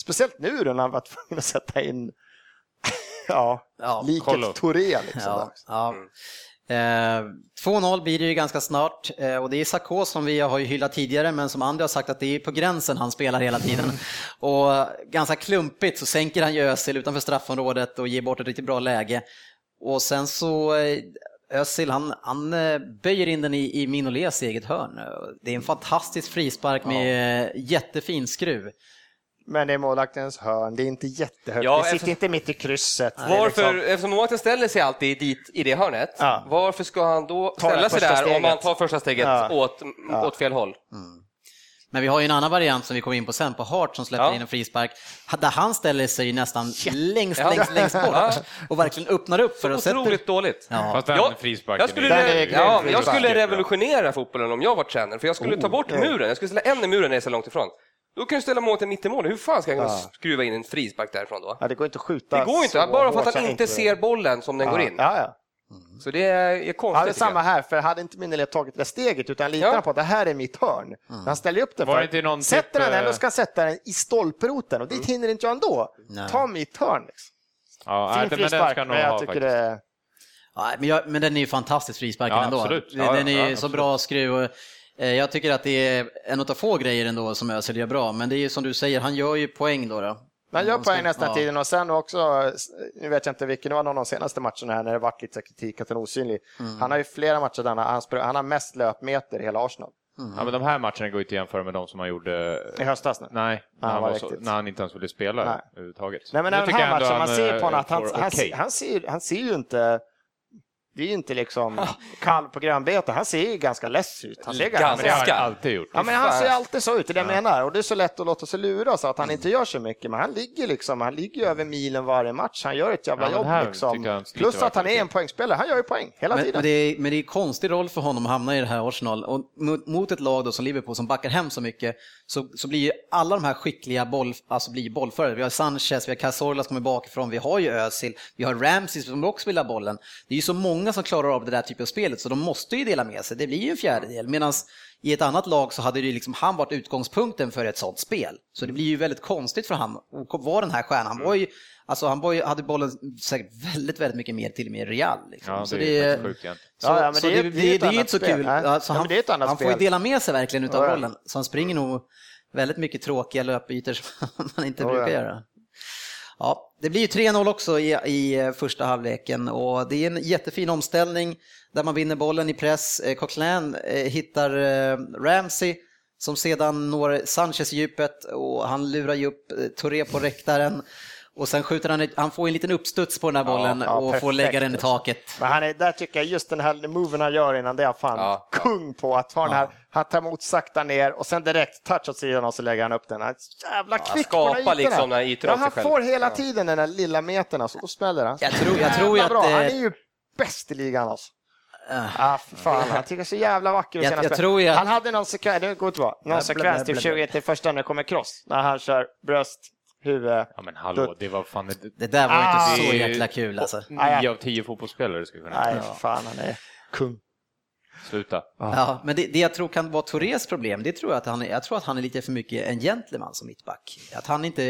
D: Speciellt nu när han var tvungen att sätta in, ja,
A: Ja,
D: liket. Touré liksom.
A: Ja. Eh, 2-0 blir det ju ganska snart eh, och det är Sakho som vi har ju hyllat tidigare men som Andy har sagt att det är på gränsen han spelar hela tiden. och ganska klumpigt så sänker han ju Özil utanför straffområdet och ger bort ett riktigt bra läge. Och sen så eh, Özil han, han eh, böjer in den i, i Minolés eget hörn. Det är en fantastisk frispark med ja. jättefin skruv.
D: Men det är målvaktens hörn, det är inte jättehögt,
C: Ja,
D: det sitter
C: eftersom-
D: inte mitt i krysset.
C: Varför,
D: liksom-
C: eftersom målvakten ställer sig alltid dit i det hörnet,
D: Ja.
C: varför ska han då ställa sig där om han
D: steget.
C: tar första steget
D: Ja.
C: åt, åt fel håll?
A: Men vi har ju en annan variant som vi kommer in på sen, på Hart som släpper
C: Ja.
A: in en frispark, där han ställer sig nästan längst,
C: Ja.
A: längst, längst bort och verkligen öppnar upp för att sätta...
C: Otroligt dåligt.
A: Ja.
B: Fast den
C: Jag-
B: frisparken
C: Jag skulle, re- ja, jag skulle revolutionera fotbollen om jag var tränare, för jag skulle ta bort muren. Jag skulle ställa en i muren när jag är så långt ifrån. Då kan du ställa målet mitt i målet. Hur fan ska jag kunna
D: Ja.
C: skruva in en frispark därifrån då?
D: Ja, det går inte att skjuta
C: Det går inte, bara för att han inte
D: inte-
C: ser bollen som den går in.
D: Ja, ja.
C: Så det är, är
D: Ja,
C: konstigt.
D: det samma här, för hade inte Mineled tagit det steget utan litar
C: Ja.
D: han på att det här är mitt hörn. Han ställer upp den
B: Var
D: för
B: någon
D: sätter
B: typ,
D: den den,
B: eh,
D: då ska han sätta den i stolproten och dit hinner inte jag ändå.
A: Nej.
D: Ta mitt hörn. Liksom.
B: Ja,
D: Fin
B: nej, men den
D: frispark,
B: ska han nog
D: men jag
B: ha
D: tycker
B: faktiskt.
D: det...
A: Ja, men, jag, men den är ju fantastisk frisparken
B: Ja,
A: ändå.
B: absolut.
A: Den
B: Ja,
A: den är ju
B: ja,
A: så bra skruv. och, eh, Jag tycker att det är en av få grejer ändå som Özil gör bra, men det är ju som du säger, han gör ju poäng då. då.
D: Man gör poäng nästan
A: ja.
D: tiden och sen också, nu vet jag inte vilken, det var någon av de senaste matcherna här när det varit lite kritik att han är osynlig.
B: Mm.
D: Han har ju flera matcher där han, han, har mest löpmeter i hela Arsenal.
B: Ja, men de här matcherna går inte att jämföra med de som han gjorde...
D: I höstas nu.
B: Nej, när
D: han
B: han,
D: var
B: var så, när han inte ens ville spela
D: Nej.
B: överhuvudtaget.
D: Nej men den här matchen, man ser
B: eh,
D: på honom att han,
B: får
D: han, han, ser, han ser ju inte, det är ju inte liksom kalv på grönbete, han ser ju ganska less ut. Han ser
B: Det
D: ganska
B: har
C: Ganska.
B: han alltid gjort.
D: Ja, men han ser alltid så ut, det är det jag menar. Och det är så lätt att låta sig lura så att han inte gör så mycket. Men han ligger liksom, han ligger över milen varje match. Han gör ett jävla
B: Ja,
D: jobb liksom. Plus att han är en poängspelare. Han gör ju poäng hela
A: Men,
D: tiden.
A: men, det är, men det är en konstig roll för honom att hamna i det här Arsenal. Och mot, mot ett lag då som Liverpool som backar hem så mycket så, så blir ju alla de här skickliga boll, alltså blir bollförare. Vi har Sanchez, vi har Cazorla som kommer bakifrån, vi har ju Özil, vi har Ramsey som också vill ha bollen. Det är ju så många som klarar av det där typen av spelet så de måste ju dela med sig. Det blir ju en fjärdedel. Medan i ett annat lag så hade det ju liksom han varit utgångspunkten för ett sånt spel. Så det blir ju väldigt konstigt för han att vara den här stjärnan. Han var ju, alltså han var ju, hade bollen säkert väldigt, väldigt mycket mer till och med Real. Liksom.
B: Ja, det
A: så
B: är
A: det,
B: faktiskt sjukt egentligen.
A: så,
D: Ja, ja, men
A: så
D: det
A: det,
D: är-
A: det,
D: det är
A: är
D: annat
A: inte så
D: spel.
A: kul. Alltså,
D: Ja,
A: han,
D: men det är ett annat
A: han får ju dela med sig verkligen utav
D: Ja, ja.
A: bollen. Så han springer nog väldigt mycket tråkiga löpytor som man inte
D: Ja,
A: brukar
D: ja.
A: göra. Ja, det blir ju 3-0 också i, i eh, första halvleken och det är en jättefin omställning där man vinner bollen i press. Eh, Coquelin eh, hittar Ramsey som sedan når Sanchez-djupet och han lurar ju upp Touré på räktaren och sen skjuter han, han får en liten uppstuds på den här bollen
D: ja,
A: och får
D: perfekt.
A: lägga den i taket.
D: Men han är, där tycker jag just den här moven han gör innan det är fan
C: Ja, ja.
D: kung på att ha den här, han tar emot sakta ner och sen direkt touch åt sidan och så lägger han upp den. Han är så jävla kvick på
C: skapar
D: de här
C: liksom den här ytorna
D: Ja, han får hela tiden den där lilla metern alltså, då smäller han.
A: Jag tror- jag tror att,
D: bra. Han
A: eh,
D: är ju bäst i ligan alltså. Ah, för fan, han tycker så jävla vacker ut
A: Jag- jag tror att-
D: Han hade någon sekvens, det går inte bra, någon sekvens typ
A: blä.
D: 20 till första när det kommer cross, när han kör bröst, huvud.
B: Ja, men hallå, det var fan.
A: Det där var
D: Ah,
A: inte så jäkla kul alltså.
B: Nio av tio fotbollsspelare skulle kunna
D: Nej, fan han är kung.
B: sluta.
A: Ja, men det, det jag tror kan vara Tourés problem, det tror jag att han är, jag tror att han är lite för mycket en gentleman som mittback. Att han inte,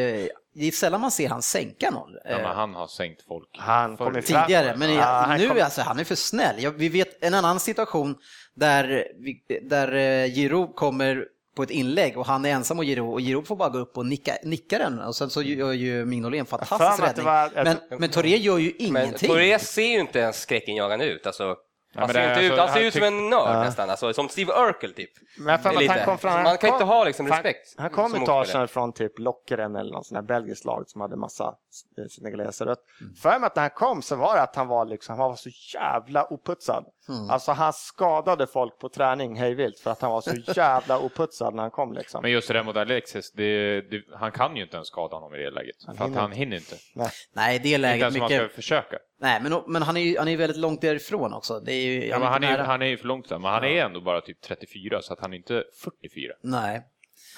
A: det är sällan man ser han sänka någon.
B: Ja,
A: eh,
B: men han har sänkt folk.
D: Han kommer fram.
A: tidigare, men i-
D: Ja, han
A: nu
D: kom-
A: alltså, han är för snäll. Jag, vi vet en annan situation där, där eh, Giroud kommer på ett inlägg och han är ensam och Giroud och Giroud får bara gå upp och nicka, nicka den och sen så gör ju Mignolet en fantastisk räddning.
D: var- jag
A: Men,
D: tror-
A: men Touré gör ju
C: Men
A: ingenting.
C: Touré ser ju inte ens skräckinjagande ut. Alltså, han
B: men
C: ser,
B: det-
C: inte ut,
B: alltså,
C: han ser
B: han
C: ut som en nörd nästan, alltså, som Steve Urkel typ.
D: Men jag för
C: Lite.
D: han kom från...
C: Man kan inte ha liksom
D: han-
C: respekt
D: Han kom till
C: motspelare.
D: Arsenal från typ Lockeren eller någon sån här belgiskt lag som hade massa senegalesare.
A: Mm.
D: För mig att när han kom så var det att han var, liksom, han var så jävla oputsad.
A: Mm.
D: Alltså han skadade folk på träning hejvilt för att han var så jävla oputsad när han kom liksom.
B: Men just det där mot Alexis, det, det, han kan ju inte ens skada honom i det läget. för att han hinner inte.
D: Nej.
A: Nej, det är
B: Inte
A: läget
B: ens om man
A: mycket.
B: ska försöka.
A: Nej, men, men han är ju han är väldigt långt därifrån också. Det är ju,
B: Ja, men han, är, ju-
A: nära.
B: han är ju för långt där, men han är ändå bara typ 34, så att han är inte 44.
A: Nej.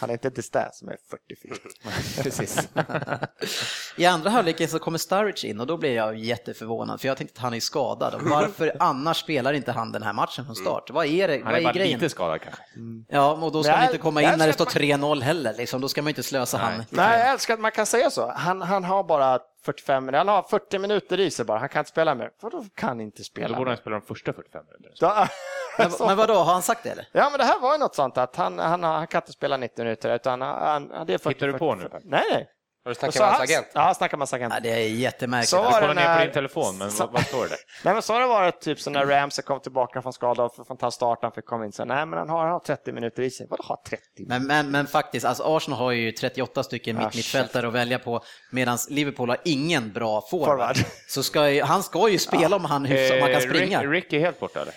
D: Han är inte Distin som är 44.
A: Precis. I andra halvleken så kommer Sturridge in och då blir jag jätteförvånad för jag tänkte att han är skadad. Varför annars spelar inte han den här matchen från start? Vad är det?
B: Han
A: Vad
B: är
A: är
B: bara
A: grejen?
B: lite skadad kanske.
A: Ja, och då ska
D: Nej,
A: han inte komma in när det står 3-0 heller. Liksom. Då ska man inte slösa han.
D: Nej, jag älskar att man kan säga så. Han, han har bara 45 minuter, han har 40 minuter i sig bara, han kan inte spela mer. Vadå kan inte
B: Då
D: spela
B: borde han spela de första 45 minuterna.
A: Men, men vadå, har han sagt det eller?
D: Ja, men det här var ju något sånt att han, han, han kan inte spela 90 minuter utan han, han, det är 40,
B: Hittar du på
D: 40,
B: nu?
D: Nej, nej.
C: Har du snackat
D: Så
C: med hans
D: han-
C: agent?
D: Ja, jag snackade med hans agent.
A: Ja, det är jättemärkligt.
D: Så
B: Du kollar
D: det
B: ner på din telefon, men
D: så-
B: vad, står det?
D: Nej, men så har det varit typ så när Ramsey kom tillbaka från skada och från ta start, han fick komma in. Så, nej, men han har, han har 30 minuter i sig. Vadå ha 30?
A: Men, men, men faktiskt, alltså Arsenal har ju 38 stycken
D: Ah,
A: mitt mittfältare att välja på, medan Liverpool har ingen bra forward.
D: Forward.
A: Så ska han ska ju spela om han, hyfsat, om han kan
B: Eh,
A: springa.
B: Rick, Rick är helt borta eller?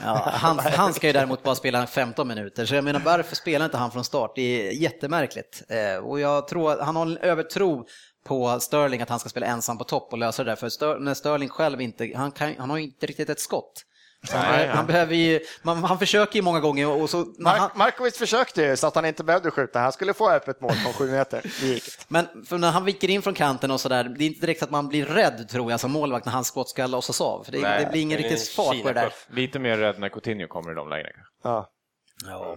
A: Ja, han, han ska ju däremot bara spela 15 minuter, så jag menar varför spelar inte han från start? Det är jättemärkligt. Eh, och jag tror att han har en övertro på Sterling att han ska spela ensam på topp och lösa det där, för Stör, när Sterling själv inte, han, kan, han har ju inte riktigt ett skott. Han,
B: Nej,
A: han behöver ju, man, han försöker ju många gånger och så... när han,
D: Mark, Markovic försökte ju så att han inte behövde skjuta. Han skulle få öppet mål från sju meter.
A: Men för när han viker in från kanten och sådär, det är inte direkt att man blir rädd tror jag som målvakt när hans skott ska lossas av. För det,
C: Nej,
A: det blir ingen riktigt
C: en
A: fart på det där.
B: Lite mer rädd när Coutinho kommer i de lägena.
D: Ja.
A: Ja.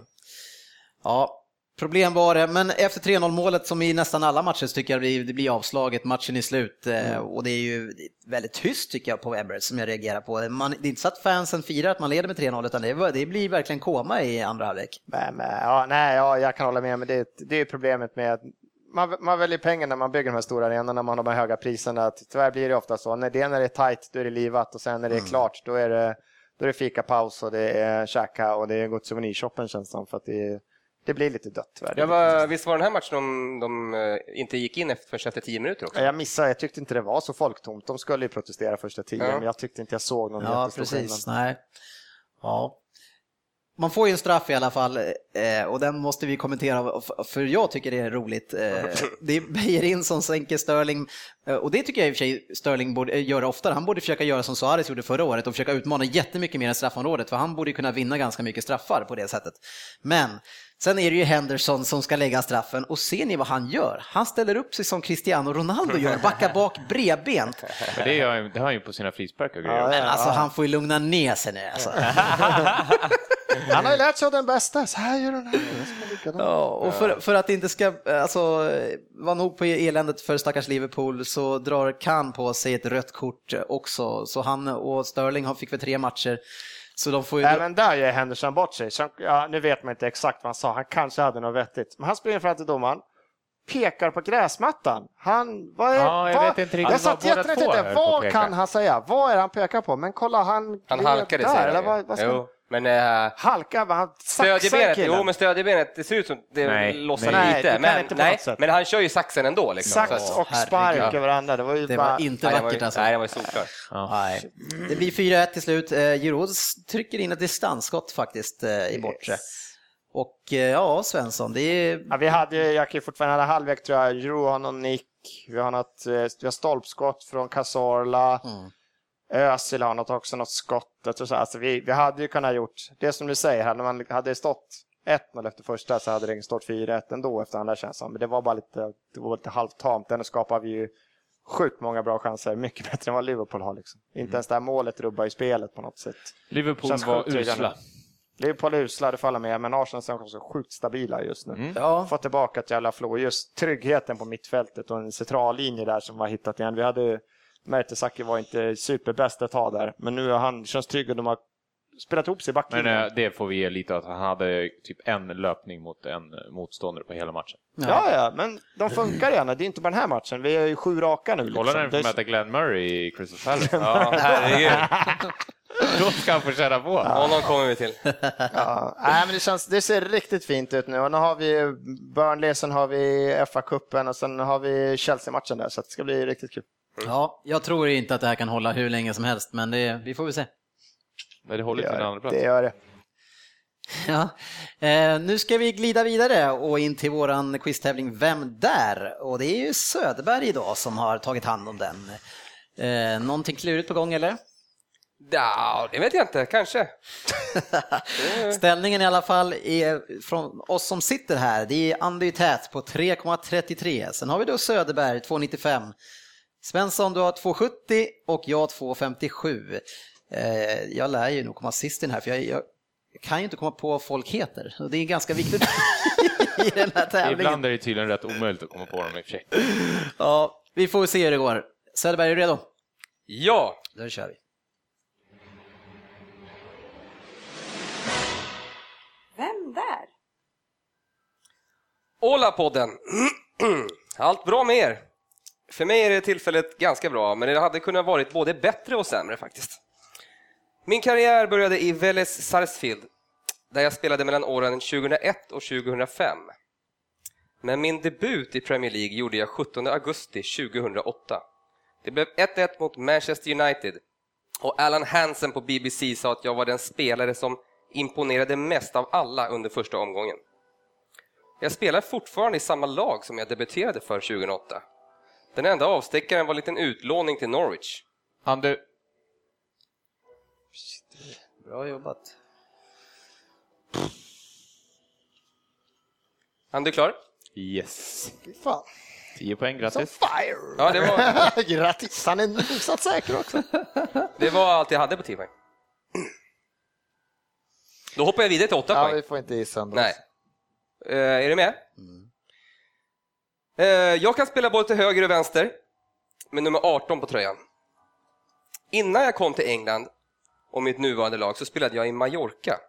A: ja, problem var det, men efter 3-0 målet som i nästan alla matcher så tycker jag det blir, avslaget, matchen är slut eh, och det är ju väldigt tyst tycker jag på Emirates som jag reagerar på. Man, det är inte så att fansen firar att man leder med 3-0 utan det, är- det blir verkligen koma i andra halvlek.
D: Men, ja, nej, ja, jag kan hålla med, men det, det är problemet med att man, man väljer pengar när man bygger de här stora arenorna, man har de här höga priserna. Tyvärr blir det ofta så. När det, när det är tajt, då är det livat och sen när det är klart, då är det, då är det fikapaus och det är käka och det är gå till souvenirshoppen känns det som. För att det, det blir lite dött
C: var, visst var den här matchen de, de eh, inte gick in efter, först efter tio minuter också?
D: Jag missade, jag tyckte inte det var så folktomt. De skulle ju protestera första tio,
C: Ja.
D: men jag tyckte inte jag såg någon
A: Ja,
D: jättestor
A: precis.
D: skillnad.
A: Nej. Ja. Man får ju en straff i alla fall eh, och den måste vi kommentera för jag tycker det är roligt. Eh, Det är Beijerin som sänker Sterling och det tycker jag i och för sig Sterling borde göra oftare. Han borde försöka göra som Suarez gjorde förra året och försöka utmana jättemycket mer än straffområdet för han borde kunna vinna ganska mycket straffar på det sättet. Men sen är det ju Henderson som ska lägga straffen och ser ni vad han gör? Han ställer upp sig som Cristiano Ronaldo gör, backar bak bredbent.
B: Det, gör, han- det har han ju på sina frisparkar.
D: Ja,
A: Men alltså han får ju lugna ner sig nu alltså.
D: Han har ju lärt sig av den bästa, så här gör den här.
A: Ja, och för, för att det inte ska alltså, vara nog på eländet för stackars Liverpool så drar Kahn på sig ett rött kort också. Så han och Sterling har- fick för tre matcher. Så de får ju...
D: Även där gör Henderson bort sig. Så, ja, nu vet man inte exakt vad han sa, han kanske hade något vettigt. Men han springer fram till domaren, pekar på gräsmattan. Han, vad är,
B: Ja, jag
D: vad,
B: vet inte riktigt
D: Jag satt
B: vad
D: kan han säga? Vad är det han pekar på? Men kolla, han
C: Han halkade
D: där,
C: säger
D: eller
C: han ju.
D: vad, vad ska
C: Jo, men eh,
D: Halka, vad han saxar killen.
C: jo men stödjebenet, det ser ut som det
B: Nej,
C: lossar
D: nej.
C: Lite. Men, nej, men han kör ju saxen ändå. Liksom.
D: Sax
C: Så att-
D: och spark
A: herregud.
D: över andra. Det var ju
A: Det
D: bara...
A: var inte
C: nej,
A: vackert alltså.
C: Nej, det var ju solklart.
A: Nej. Det blir 4-1 till slut. Eh, Giroud trycker in ett distansskott faktiskt eh, i bortre. Och eh, ja, Svensson, det är...
D: Ja, vi hade ju, jag kan fortfarande ha halvlek tror jag, Juro har någon nick, vi har något, vi har stolpskott från Cazorla,
A: Mm.
D: Özil har något, också något skott. Och så. Alltså, vi, vi hade ju kunnat gjort, det som du säger, hade man hade stått 1-0 efter första så hade det stått 4-1 ändå efter andra känns som. Men det var bara lite, det var lite halvtamt. Ändå skapade vi ju sjukt många bra chanser, mycket bättre än vad Liverpool har. Liksom. Inte ens det här målet rubbar ju spelet på något sätt.
B: Liverpool
D: Känns
B: var usla.
D: Liverpool är usla, det faller med, men Arsenal är också sjukt stabila just nu.
A: Ja,
D: Fått tillbaka ett jävla flow. Just tryggheten på mittfältet och en centrallinje där som var hittat igen. Vi hade Mertesacker var inte superbäst ett tag där, men nu har han känns trygg och de har spelat ihop sig i
B: Men
D: backlinjen.
B: eh, det får vi ge lite att han hade typ en löpning mot en eh, motståndare på hela matchen.
D: Ja, ja, men de funkar gärna. Det är inte bara den här matchen. Vi är ju sju raka nu. Liksom.
B: Kolla när vi
D: Det
B: får
D: är-
B: möta Glenn Murray i Crystal Palace.
C: Ja, herregud.
B: Då ska han få känna på.
C: Honom kommer vi till.
D: Ja, nej, men det, känns, det ser riktigt fint ut nu. Och nu har vi Burnley, sen har vi FA-cupen och sen har vi Chelsea-matchen där, så det ska bli riktigt kul.
A: Ja, jag tror inte att det här kan hålla hur länge som helst, men det, vi får väl se.
B: Men det håller till en andra plats.
D: det gör det.
A: Ja. Eh, nu ska vi glida vidare och in till våran quiztävling Vem där? Och det är ju Söderberg idag som har tagit hand om den. Eh, någonting klurigt på gång eller?
C: Ja, det vet jag inte, kanske.
A: Ställningen i alla fall är från oss som sitter här, det är Andy Tät på 3,33. Sen har vi då Söderberg 2,95. Svensson du har 2,70 och jag 2,57. Eh, jag lär ju nog komma sist i den här för jag, jag kan ju inte komma på vad folk heter. Och det är ganska viktigt i den här tävlingen.
B: Ibland är det tydligen rätt omöjligt att komma på dem i och för sig.
A: Ja, vi får se hur det går. Söderberg, är du redo?
C: Ja,
A: Då kör vi.
E: Vem där?
C: Åla-podden. Allt bra med er? För mig är det tillfället ganska bra, men det hade kunnat varit både bättre och sämre faktiskt. Min karriär började i Vélez Sarsfield, där jag spelade mellan åren 2001 och 2005. Men min debut i Premier League gjorde jag 17 augusti 2008. Det blev 1-1 mot Manchester United och Alan Hansen på BBC sa att jag var den spelare som imponerade mest av alla under första omgången. Jag spelar fortfarande i samma lag som jag debuterade för 2008. Den enda avstickaren var en liten utlåning till Norwich.
B: Andu,
A: Bra jobbat.
C: Han du klar?
B: yes.
D: Fy Fan,
B: 10 poäng,
D: så
B: grattis.
D: fire!
C: Ja, det var,
D: Grattis, han är hyfsat säker också.
C: det var allt jag hade på 10 poäng. Då hoppar jag vidare till 8
D: Ja,
C: poäng.
D: vi får inte gissa ändå.
C: Nej. Eh, är du med? Eh, Eh, jag kan spela både till höger och vänster med nummer 18 på tröjan. Innan jag kom till England och mitt nuvarande lag så spelade jag i Mallorca.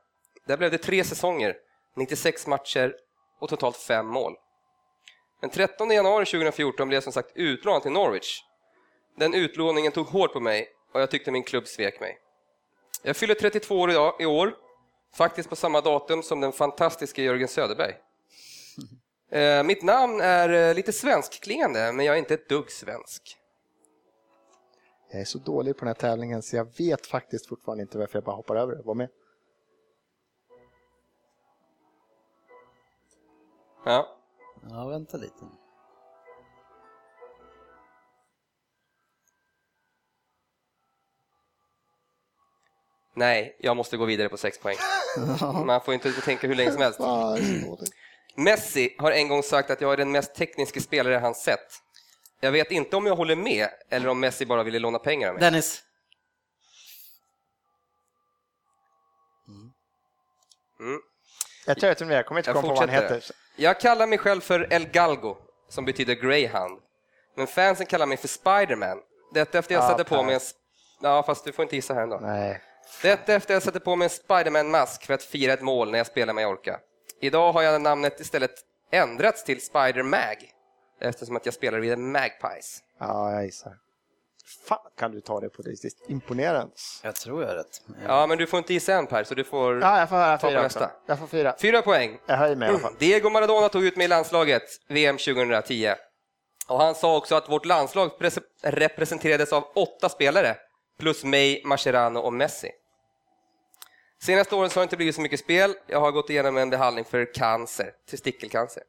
C: Där blev det tre säsonger, 96 matcher och totalt fem mål. Den 13 januari 2014 blev jag som sagt utlånad till Norwich. Den utlåningen tog hårt på mig och jag tyckte min klubb svek mig. Jag fyller 32 år idag, i år, faktiskt på samma datum som den fantastiska Jörgen Söderberg. Eh, mitt namn är eh, lite svenskklingande, men jag är inte ett dugg svensk.
D: Jag är så dålig på den här tävlingen så jag vet faktiskt fortfarande inte varför jag bara hoppar över det. Var med.
C: Ja.
A: Ja, vänta lite.
C: Nej, jag måste gå vidare på sex poäng. Man får inte tänka hur länge som helst.
D: Ah.
C: Messi har en gång sagt att jag är den mest tekniska spelare han sett. Jag vet inte om jag håller med eller om Messi bara ville låna pengar av mig.
A: Dennis.
D: Jag tror jag tror jag kommer inte
C: Jag
D: komma på vad han heter.
C: Jag kallar mig själv för El Galgo, som betyder Greyhound. Men fansen kallar mig för Spiderman. Detta efter jag
D: Ja,
C: satte på mig en... Ja, fast du får inte gissa här ändå.
D: Nej.
C: Detta efter jag satte på mig en Spiderman-mask för att fira ett mål när jag spelar Mallorca. Idag har jag namnet istället ändrats till Spider-Mag, eftersom att jag spelar vid Magpies.
D: Ja, jag gissar. Fan, kan du ta det på det? Det är Imponerande.
A: Jag tror jag är rätt.
C: Ja, men du får inte gissa än Per, så du får
D: Ja, jag får höra
C: Ta på
D: fyra
C: nästa.
D: också. Jag får fyra.
C: fyra poäng.
D: Jag höjer mig i alla fall.
C: Diego Maradona tog ut mig i landslaget VM 2010. Och han sa också att vårt landslag pres- representerades av åtta spelare, plus mig, Mascherano och Messi. Senaste åren så har det inte blivit så mycket spel. Jag har gått igenom en behandling för cancer, testikelcancer.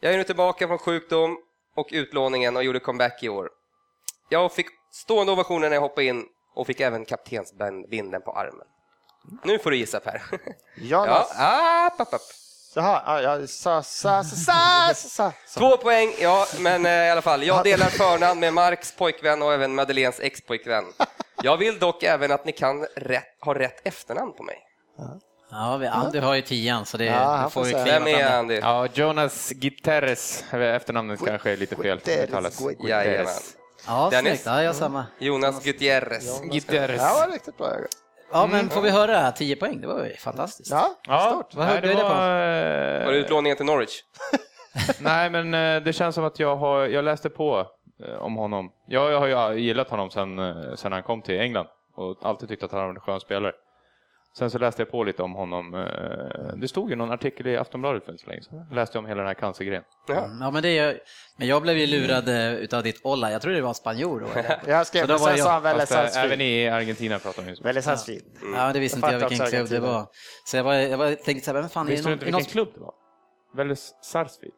C: Jag är nu tillbaka från sjukdom och utlåningen och gjorde comeback i år. Jag fick stående ovationer när jag hoppade in och fick även kaptensbindeln på armen. Nu får du gissa Per. Ja,
D: Jonas.
C: app, app, app.
D: Jaha, ja, ja, sa, sa, sa, sa, sa, sa.
C: Två poäng, ja, men eh, i alla fall. Jag delar förnamn med Marks pojkvän och även Madeleines ex-pojkvän. Jag vill dock även att ni kan rätt, ha rätt efternamn på mig.
A: Ja, vi, Andy har ju tian så det,
D: Ja,
A: du får
D: säga.
A: kliva
C: Vem är
A: fram.
C: Andy?
B: Ja, Jonas Guterres, efternamnet kanske är lite fel
D: Guterres,
B: uttalas.
D: Guterres.
C: Jajamän.
A: Ja, snyggt. Ja, jag samma.
C: Jonas Gutierrez.
B: Guterres.
D: Ja, var riktigt bra.
A: Ja, men får vi höra 10 poäng? Det var ju fantastiskt.
D: Ja,
B: Ja,
D: stort.
A: Vad högg du det på?
B: var,
C: det utlåningen till Norwich?
B: Nej, men eh, det känns som att jag har, jag läste på eh, om honom. Jag, jag har ju gillat honom sen, eh, sen han kom till England och alltid tyckt att han var en skön spelare. Sen så läste jag på lite om honom. eh, Det stod ju någon artikel i Aftonbladet för inte så länge sedan. Läste jag om hela den här cancergrejen.
C: Ja.
A: Mm, Ja, men, det är, men jag blev ju lurad eh, utav ditt Olla. Jag tror det var en spanjor då.
D: Jag skrev,
A: Så då var
D: sen
A: jag-
D: sa han Vélez
B: Fast, eh, även i Argentina pratar de ju så.
D: Vélez Sarsfield.
A: Ja, det visste inte jag vilken klubb det var. Så jag, var, jag var, tänkte så här, vem fan är det
B: Visste du
A: någon,
B: inte
A: är någon
B: vilken klubb det var? Vélez Sarsfield.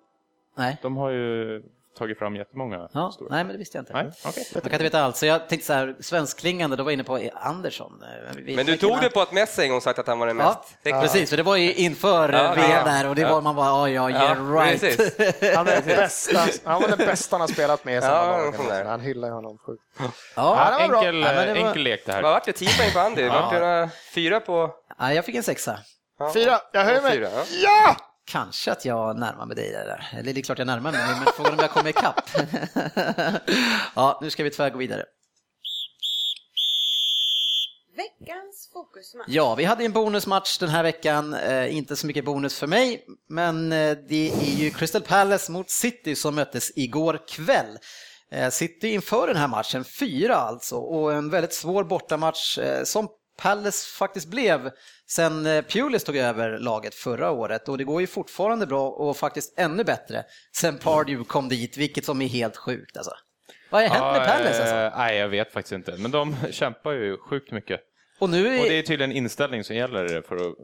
A: Nej.
B: De har ju tagit fram jättemånga
A: Ja,
B: stora.
A: nej, men det visste jag inte.
B: Nej, okej.
A: Jag kan inte veta allt, så jag tänkte så här, svenskklingande, då var jag inne på Andersson. Eh, vi-
C: Men du tog det på att Messi en gång sagt att han var den
A: Ja,
C: mest
A: precis, för det var ju inför
C: Ja,
A: ja, VM
C: ja.
A: där och det var man bara, ja, ja, yeah right.
C: precis.
D: Han, är den bästa, han var den bästa han har spelat med i
C: Ja, där.
D: Han hyllar honom sjukt.
A: Ja,
D: Ja.
B: Enkel,
A: Ja, var-
B: enkel lek det här.
C: Vad vart det? 10 poäng på Andy? Vart det fyra på...
A: ja, jag fick en sexa.
C: Ja.
D: Fyra, jag höjer mig.
C: Fyra, ja.
A: Kanske att jag närmar mig dig där. Eller det är klart jag närmar mig, men frågan om jag kommer ikapp. ja, nu ska vi tyvärr gå vidare.
E: Veckans fokusmatch.
A: Ja, vi hade en bonusmatch den här veckan. Eh, inte så mycket bonus för mig, men eh, det är ju Crystal Palace mot City som möttes igår kväll. Eh, City inför den här matchen, fyra alltså, och en väldigt svår bortamatch eh, som Palace faktiskt blev sen eh, Pulis tog över laget förra året och det går ju fortfarande bra och faktiskt ännu bättre sen Pardew kom dit, vilket som är helt sjukt alltså. Vad har hänt med Palace alltså?
B: eh, Nej, jag vet faktiskt inte. Men de kämpar ju sjukt mycket.
A: Och nu är...
B: Och det är tydligen inställning som gäller för att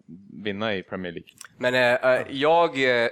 B: vinna i Premier League.
C: Men eh, eh, jag... Eh,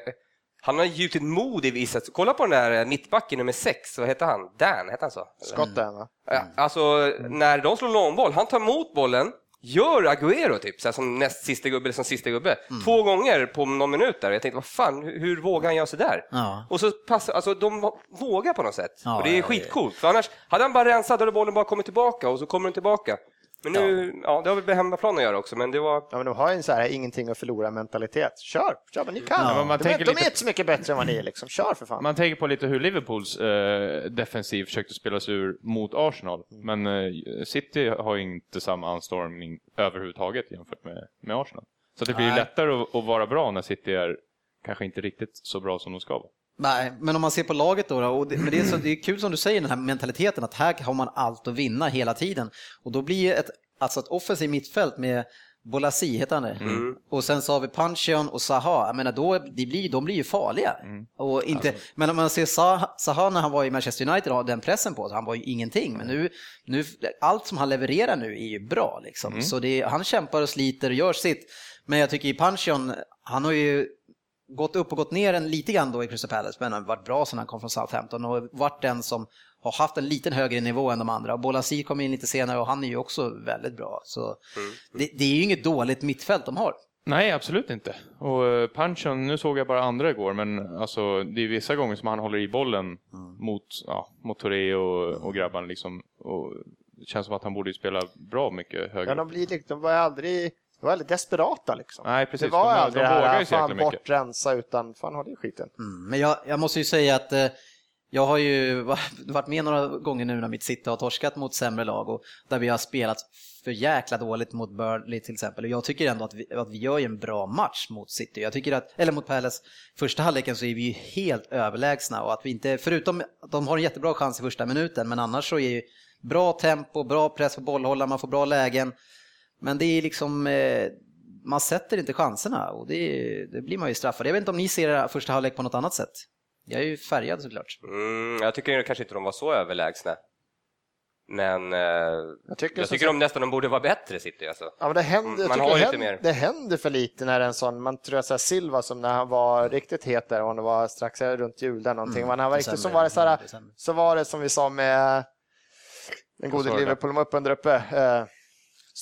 C: han har gjutit mod i vissa... Kolla på den där eh, mittbacken nummer sex, vad heter han? Dan, heter han så? Eller?
D: Skott där, va?
C: Eh, Alltså, när de slår långboll, han tar emot bollen, gör Agüero typ, så som näst sista gubbe eller som sista gubbe, två gånger på någon minut där. Jag tänkte, vad fan, hur, hur vågar han göra sådär?
A: Ja.
C: Och så passar, alltså de vågar på något sätt.
A: Ja,
C: och det är
A: ja, ja.
C: skitcoolt, för annars hade han bara rensat hade bollen bara kommit tillbaka och så kommer den tillbaka. Men nu, ja, det har väl med hemmaplan att göra också, men det var...
D: Ja, men de har ju en så här ingenting att förlora mentalitet. Kör, kör vad ni kan.
B: Ja, men man
D: de, är,
B: tänker
D: de är
B: lite-
D: inte så mycket bättre än vad ni är liksom. Kör för fan.
B: Man tänker på lite hur Liverpools eh, defensiv försökte spela sig ur mot Arsenal. Men eh, City har ju inte samma anstormning överhuvudtaget jämfört med, med Arsenal. Så det blir ju lättare att, att vara bra när City är kanske inte riktigt så bra som de ska vara.
A: Nej, men om man ser på laget då, och det, men det, är så, det är kul som du säger den här mentaliteten att här har man allt att vinna hela tiden. Och då blir ett, alltså ett offensivt mittfält med Bolasi, heter han det? Och sen så har vi Panchion och Zaha, jag menar då, de blir, de blir ju farliga. Och inte, Men om man ser Zaha, när han var i Manchester United och den pressen på sig, han var ju ingenting. Men nu, nu, allt som han levererar nu är ju bra liksom. Så det, han kämpar och sliter och gör sitt. Men jag tycker i Panchion, han har ju gått upp och gått ner en lite grann då i Crystal Palace, men han har varit bra sedan han kom från Southampton och varit den som har haft en liten högre nivå än de andra. Och Bolasi kom in lite senare och han är ju också väldigt bra. Så det, det är ju inget dåligt mittfält de har.
B: Nej, absolut inte. Och eh, Panchon, nu såg jag bara andra igår, men alltså, det är vissa gånger som han håller i bollen mot, ja, mot Touré och, och grabbarna. Liksom, och det känns som att han borde spela bra mycket högre.
D: Ja, de, blir, liksom- de var aldrig, de var aldrig desperata liksom.
B: Nej, precis.
D: Det var
B: De- de
D: aldrig det
B: vågar
D: här,
B: ju så jäkla
D: fan
B: mycket.
D: bort, rensa, utan fan håll i skiten.
A: Mm, Men jag, jag måste ju säga att eh, jag har ju va- varit med några gånger nu när mitt City har torskat mot sämre lag och där vi har spelat för jäkla dåligt mot Burnley till exempel. Och jag tycker ändå att vi, att vi gör ju en bra match mot City. Jag tycker att, eller mot Palace, första halvleken så är vi ju helt överlägsna och att vi inte, förutom att de har en jättebra chans i första minuten, men annars så är ju bra tempo, bra press på bollhållaren, man får bra lägen. Men det är liksom, eh, man sätter inte chanserna och det, det blir man ju straffad. Jag vet inte om ni ser första halvlek på något annat sätt. Jag är ju färgad såklart.
C: Mm, jag tycker kanske inte de var så överlägsna. Men eh, jag
D: tycker
C: tycker,
D: som sagt-
C: de nästan de borde vara bättre City alltså.
D: Ja, men det händer, jag
C: Man
D: tycker
C: har
D: det, händer,
C: mer.
D: det händer för lite när en sån, man tror att Silva som när han var riktigt het där, om det var strax runt jul där någonting, men när han var riktigt, så var det så här, så var det som vi sa med den gode? Liverpool upp under uppe, eh,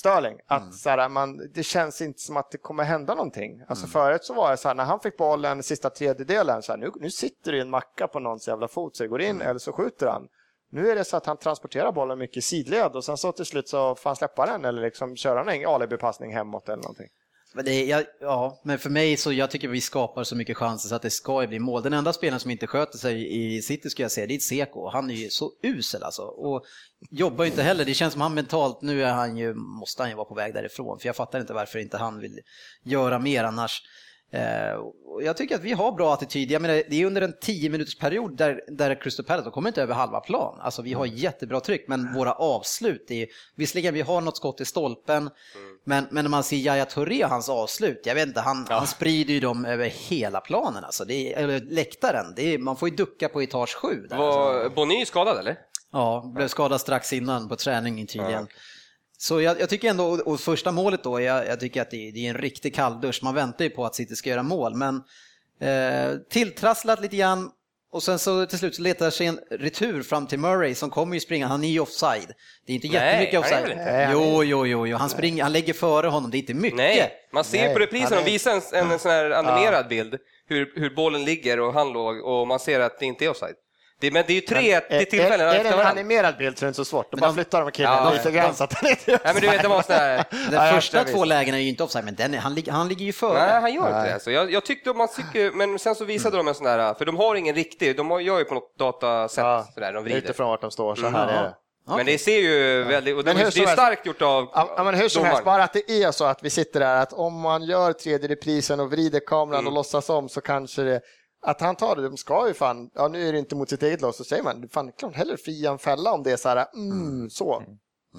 D: Sterling, att
A: Mm.
D: så här, man, det känns inte som att det kommer hända någonting. Alltså
A: Mm.
D: förut så var det så här, när han fick bollen sista tredjedelen, så här, nu, nu sitter det en macka på någons jävla fot så det går in
A: Mm.
D: eller så skjuter han. Nu är det så att han transporterar bollen mycket sidled och sen så till slut så får han släppa den eller liksom köra en alibi-passning hemåt eller någonting.
A: Men det, ja, ja, men för mig så jag tycker vi skapar så mycket chanser så att det ska ju bli mål. Den enda spelaren som inte sköter sig i City skulle jag säga, det är Seko. Han är ju så usel alltså. Och jobbar ju inte heller. Det känns som han mentalt, nu är han ju, måste han ju vara på väg därifrån. För jag fattar inte varför inte han vill göra mer annars. Eh, jag tycker att vi har bra attityd. Jag menar, det är under en 10 minuters period där, där Crystal Palace, de kommer inte över halva plan. Alltså vi har jättebra tryck, men våra avslut är visserligen vi har något skott i stolpen, men, men när man ser Yahya Touré och hans avslut, jag vet inte, han, han sprider ju dem över hela planen, alltså. det är, eller läktaren. Det är, man får ju ducka på etage 7. Där, alltså.
C: Var Bonny skadad eller?
A: Ja, blev skadad strax innan på träning tydligen. Så jag, jag tycker ändå, och- första målet då, jag, jag tycker att det, är- det är en riktig kalldusch. Man väntar ju på att City ska göra mål, men eh, tilltrasslat lite grann. Och sen så till slut så letar sig en retur fram till Murray som kommer ju springa, han är ju offside. Det är inte
C: Nej,
A: jättemycket
C: är
A: offside.
D: Nej,
A: Jo, jo, jo, jo. Han, springer, han lägger före honom, det är inte mycket.
C: Nej, man ser
D: Nej,
C: på reprisen, de visar en, en sån här animerad bild hur, hur bollen ligger och han låg och man ser att det inte är offside. Det, men det är ju tre
D: är,
C: till tillfällen
D: är, är det en animerad bild så är det inte så svårt.
A: Men
D: bara
A: de-
D: flyttar de killen
C: Ja,
D: lite grann så att han inte
C: Nej men du vet, det var.
A: De
D: Ja, jag
A: första två lägena är ju inte offside, men den är, han, ligger- han ligger ju före.
C: Nej, han gör inte det. Så jag, jag tyckte man tycker, men sen så visade de en sån här, för de har ingen riktig, de har- gör ju på något datasätt
D: Ja,
C: sådär, de vrider.
D: utifrån vart de står, så här är det.
C: Men det ser ju väldigt, och det,
D: Men
C: är starkt gjort av
D: Ja, ja, men hur som
C: domaren.
D: helst, bara att det är så att vi sitter där, att om man gör tredje reprisen och vrider kameran
C: Mm.
D: och låtsas om så kanske det att han tar det, de ska ju fan, ja nu är det inte mot sitt eget lag, så säger man, fan klart hellre fria en fälla om det är så här, mm, så.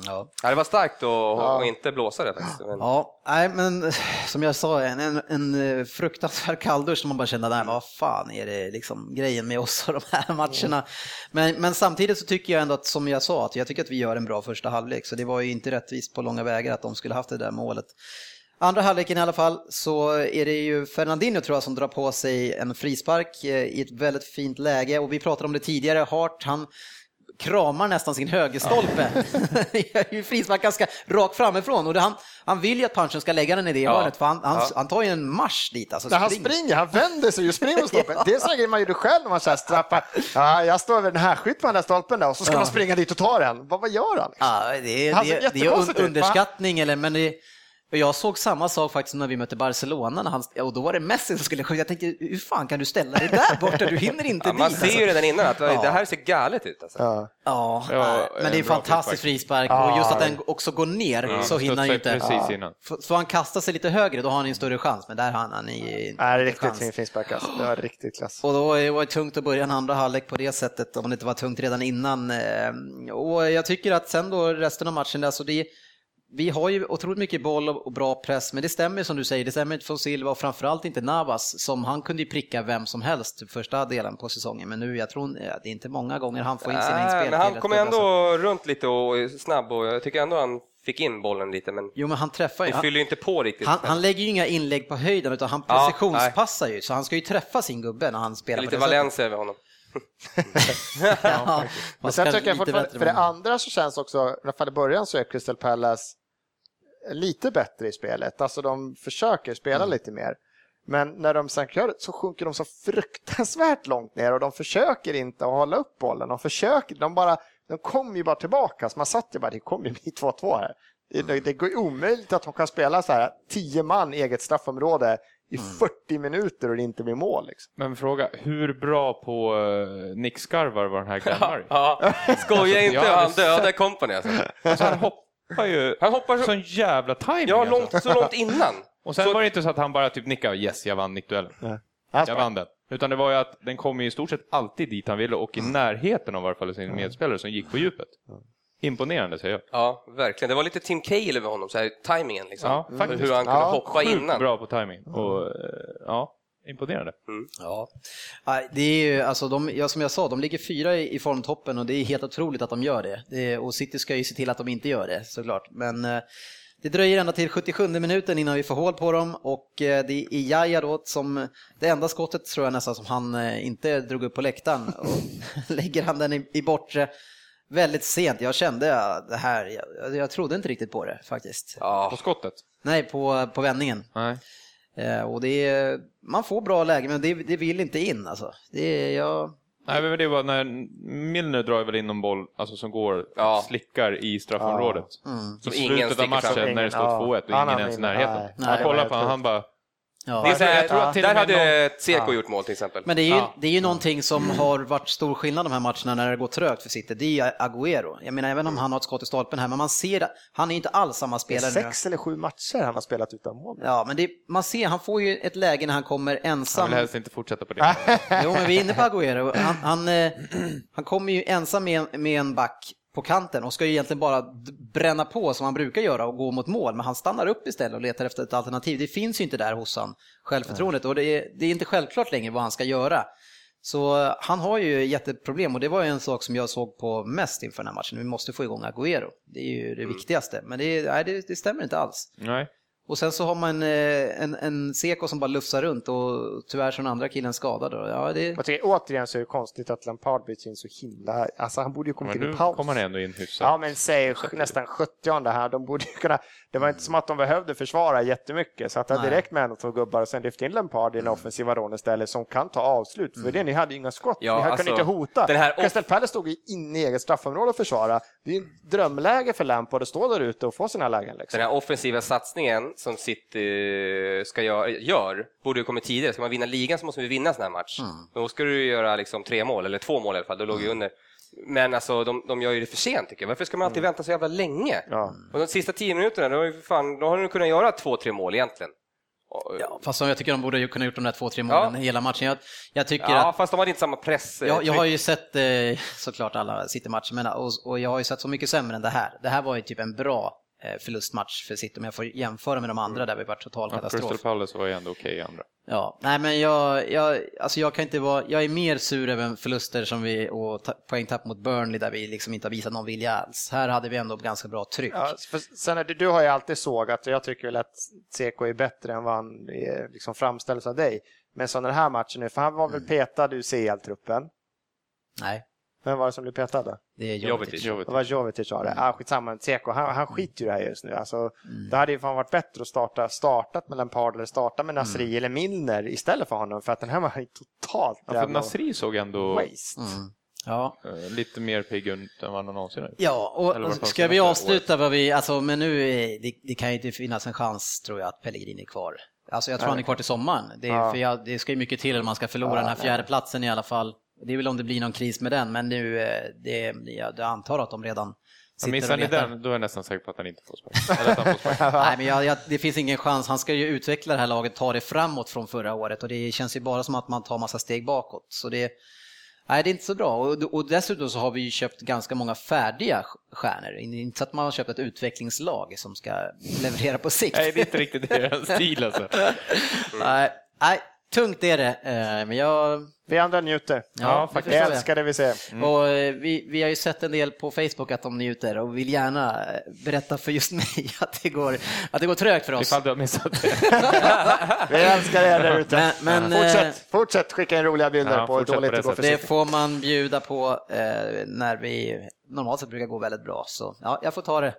A: Ja.
C: Ja, det var starkt att att inte blåsa det faktiskt. Men,
A: Ja, nej men som jag sa, en, en, en eh, fruktansvärd kalldusch som man bara kände, nej vad fan är det liksom grejen med oss och de här matcherna. Men, men samtidigt så tycker jag ändå att, som jag sa, att jag tycker att vi gör en bra första halvlek, så det var ju inte rättvist på långa vägar att de skulle haft det där målet. Andra halvleken i alla fall så är det ju Fernandinho tror jag som drar på sig en frispark eh, i ett väldigt fint läge och vi pratade om det tidigare, Hart han kramar nästan sin högerstolpe. Är ju frispark ganska rakt framifrån och det, han, han vill ju att punchen ska lägga den i det
C: Ja.
A: hörnet för han, han,
C: Ja.
A: han tar ju en marsch dit. Alltså,
D: han springer. han vänder sig och springer mot stolpen. Det är så här grejer man gjorde själv när man så här. Ja, jag står vid den här skytt på den där stolpen där och så ska
A: Ja.
D: man springa dit och ta den. Vad, vad gör han?
A: Ja, det är,
D: Han
A: det, det är un, underskattning, eller, men det, jag såg samma sak faktiskt när vi mötte Barcelona när han, och då var det Messi som skulle skjuta. Jag tänkte, hur fan kan du ställa dig där borta? Du hinner inte
C: ja, man
A: dit.
C: ser ju redan innan att
A: Ja.
C: det här ser galet ut. Alltså.
D: Ja.
A: Ja,
B: Ja,
A: men det är
B: en
A: fantastisk frispark
D: Ja.
A: och just att den också går ner
B: Ja,
A: så hinner han ju inte.
B: precis innan.
A: Så han kastar sig lite högre, då har han en större chans, men där har han, är ju inte
D: Nej,
A: en
D: riktigt fin frispark alltså. Det var riktigt klass.
A: Och då var det tungt att börja en andra halvlek på det sättet, om det inte var tungt redan innan. Eh, Och jag tycker att sen då resten av matchen, alltså det, vi har ju otroligt mycket boll och bra press, men det stämmer som du säger, det stämmer inte från Silva och framförallt inte Navas, som han kunde ju pricka vem som helst första delen på säsongen, men nu, jag tror, ja, det är inte många gånger han får in sina
C: Nej,
A: inspel.
C: men han kommer ändå
A: alltså.
C: runt lite och är snabb och jag tycker ändå han fick in bollen lite men
A: Jo, men han träffar ju. Han,
C: fyller ju inte på riktigt.
A: han, han lägger ju inga inlägg på höjden, utan han
C: Ja,
A: precisionspassar ju, så han ska ju träffa sin gubbe när han spelar
C: lite. Valencia över honom.
A: Ja,
D: Men sen tycker jag fortfarande, för det andra så känns också, i alla fall i början så är Crystal Palace lite bättre i spelet. Alltså de försöker spela
A: Mm.
D: lite mer. Men när de sen gör det så sjunker de så fruktansvärt långt ner och de försöker inte att hålla upp bollen. De försöker, de bara, de kommer ju bara tillbaka. Så man satt ju bara, det kommer ju bli 2-2 här. Det, det går ju omöjligt att de kan spela så här, 10 man eget straffområde i
A: Mm.
D: 40 minuter och det inte blir mål. Liksom.
B: Men fråga, hur bra på uh, nickskarvar var den här Glenmurray?
C: Ja, skoja inte,
B: Jag hade
C: han dödade company alltså.
B: Alltså, han hoppar ju...
C: Han hoppar så,
B: Sån jävla timing
C: ja,
B: alltså.
C: långt, så långt innan.
B: Och sen
C: så-
B: var det inte så att han bara typ nickade yes, jag vann nickduellen.
D: Han
B: Jag vann den. Utan det var ju att den kom i stort sett alltid dit han ville och i
C: Mm.
B: närheten av i alla fall sin medspelare som gick på djupet. Imponerande säger jag.
C: Ja, verkligen. Det var lite Tim Cahill över honom, så här, timingen liksom.
B: Ja, faktiskt.
C: Hur han kunde
D: Ja,
C: hoppa innan.
B: bra på timing. Och eh, ja, imponerande.
A: Ja, Nej, det är ju, alltså de, ja, som jag sa, de ligger fyra i, i formtoppen och det är helt otroligt att de gör det. det och City ska ju se till att de inte gör det såklart. Men eh, det dröjer ända till 77 minuten innan vi får hål på dem och eh, det är Jaja då som, det enda skottet tror jag nästan som han eh, inte drog upp på läktaren och lägger han den i, i bortre väldigt sent. Jag kände ja, det här, jag, jag trodde inte riktigt på det faktiskt.
B: På
C: Ja,
B: skottet?
A: Nej, på, på vändningen.
B: Nej.
A: Eh, och det är, man får bra läge men det, det vill inte in alltså. Det är, jag,
B: Nej, men det var när Milner drar väl in någon boll alltså, som går,
C: Ja.
B: slickar i straffområdet. I
C: Som ingen
B: slutet av matchen när det står
D: Ja.
B: 2-1 och ingen ens i närheten.
D: Nej.
B: Han kollar på honom, han bara...
A: ja.
C: det är så här,
B: jag tror att till
C: där hade Seko gjort mål till exempel.
A: Men det är, ju,
B: Ja.
A: det är ju någonting som har varit stor skillnad de här matcherna när det går trögt för City. Det är ju Agüero. Jag menar, även om han har ett skott i stolpen här, men man ser att han är inte alls samma
D: Det är
A: spelare nu.
D: sex eller sju matcher han har spelat utan mål.
A: Ja, men det, man ser, han får ju ett läge när han kommer
B: Han
A: ensam.
B: vill helst inte fortsätta på det.
A: Jo, men vi är inne på Agüero. Han, han, eh, han kommer ju ensam med, med en back på kanten och ska ju egentligen bara bränna på som han brukar göra och gå mot mål, men han stannar upp istället och letar efter ett alternativ. Det finns ju inte där hos han, självförtroendet, och det är, det är inte självklart längre vad han ska göra. Så eh, han har ju jätteproblem och det var ju en sak som jag såg på mest inför den här matchen. Vi måste få igång Agüero. Det är ju det viktigaste, men det, nej, det, det stämmer inte alls.
B: Nej.
A: Och sen så har man eh, en, en Seko som bara lufsar runt och tyvärr så är den andra killen skadad. då. Ja, det,
D: Jag tycker återigen så är det konstigt att Lampard byts in så himla... Alltså han borde ju kommit in i
B: nu
D: paus.
B: kommer han ändå in hyfsat.
D: Ja, men säg nästan 70 här. De borde ju kunna... Det var inte som att de behövde försvara jättemycket. Så att det
A: Nej.
D: direkt med en och två gubbar och sen lyfte in Lampard i en offensiva roll istället som kan ta avslut. För det, ni hade ju inga skott.
C: Ja,
D: ni kunde
C: alltså,
D: inte hota.
C: den här
D: Crystal Palace stod ju inne i eget straffområde och försvara. Det är ju ett drömläge för Lampard att stå där ute och få sina lägen. Liksom.
C: Den här offensiva satsningen som City ska gör, gör borde ju kommit tidigare. Ska man vinna ligan så måste vi vinna en sån här match.
A: Mm.
C: Då ska du göra liksom tre mål, eller två mål i alla fall. Då låg vi under. Men alltså, de, de gör ju det för sent tycker jag. Varför ska man alltid vänta så jävla länge?
D: Ja.
C: Och de sista tio minuterna, då, har ju fan, då har de kunnat göra två, tre mål egentligen.
A: Ja, fast jag tycker de borde ju kunna gjort de där två, tre målen
C: Ja.
A: hela matchen. Jag, jag tycker
C: ja,
A: att
C: fast de hade inte samma press. eh,
A: Jag, jag har ju sett eh, såklart alla City-matcher, men, och, och jag har ju sett så mycket sämre än det här. Det här var ju typ en bra eh, förlustmatch för City om jag får jämföra med de andra där vi varit total
B: Ja,
A: katastrof.
B: Crystal Palace var ju ändå okej i andra.
A: Ja, nej men jag, jag, alltså jag kan inte vara, jag är mer sur över förluster som vi, och ta, poängtapp mot Burnley där vi liksom inte har visat någon vilja alls. Här hade vi ändå ganska bra tryck.
D: Ja, för sen är det, du har ju alltid sågat och jag tycker väl att Seko är bättre än vad han är, liksom framställs av dig. Men så den här matchen nu, för han var väl petad ur CL-truppen.
A: Nej,
D: Vem var det som blev petad då?
A: det är
C: Jovetic.
A: jobbigt.
D: Det var Jovetic var det. Ah, skitsamma, Seko, han, han skiter ju i det här just nu. Alltså, Det hade ju fan varit bättre att starta, startat med Lampard eller starta med Nasri eller Milner istället för honom. För att den här var ju totalt
B: Ja, för Nasri såg ändå
D: waste.
A: Mm. Ja,
B: eh, lite mer pigg ut än vad han någonsin har.
A: Ja, och
B: fan
A: ska vi avsluta vad vi, alltså men nu, är- det, det kan ju inte finnas en chans tror jag att Pellegrini är kvar. Alltså jag tror han är kvar till sommaren. Det, är,
D: Ja.
A: för jag, det ska ju mycket till om man ska förlora den här fjärde platsen i alla fall. Det är väl om det blir någon kris med den, men nu, eh, det, jag, antar att de redan
B: Ja,
A: sitter
B: Missar
A: och
B: ni den, då är jag nästan säker på att han inte får sparken. Får.
A: Nej, men jag, jag, det finns ingen chans. Han ska ju utveckla det här laget, ta det framåt från förra året och det känns ju bara som att man tar massa steg bakåt. Så det, nej, det är inte så bra. Och, och dessutom så har vi ju köpt ganska många färdiga stjärnor. Inte så att man har köpt ett utvecklingslag som ska leverera på sikt.
B: Nej, det är inte riktigt deras stil alltså.
A: nej, nej, tungt är det. eh, Men jag...
D: Vi andra njuter.
A: Ja,
B: faktiskt.
A: det
D: Jag älskar det vi ser.
A: Och eh, vi, vi har ju sett en del på Facebook att de njuter och vill gärna eh, berätta för just mig att det går, att det går trögt för oss.
B: Ifall du har missat det.
D: Vi älskar er där ute.
A: Men, men, eh,
D: Fortsätt, fortsätt skicka in roliga bilder
B: Ja,
D: på hur dåligt
B: på
D: det går för
A: Det får man bjuda på eh, när vi normalt sett brukar gå väldigt bra. Så ja, jag får ta det.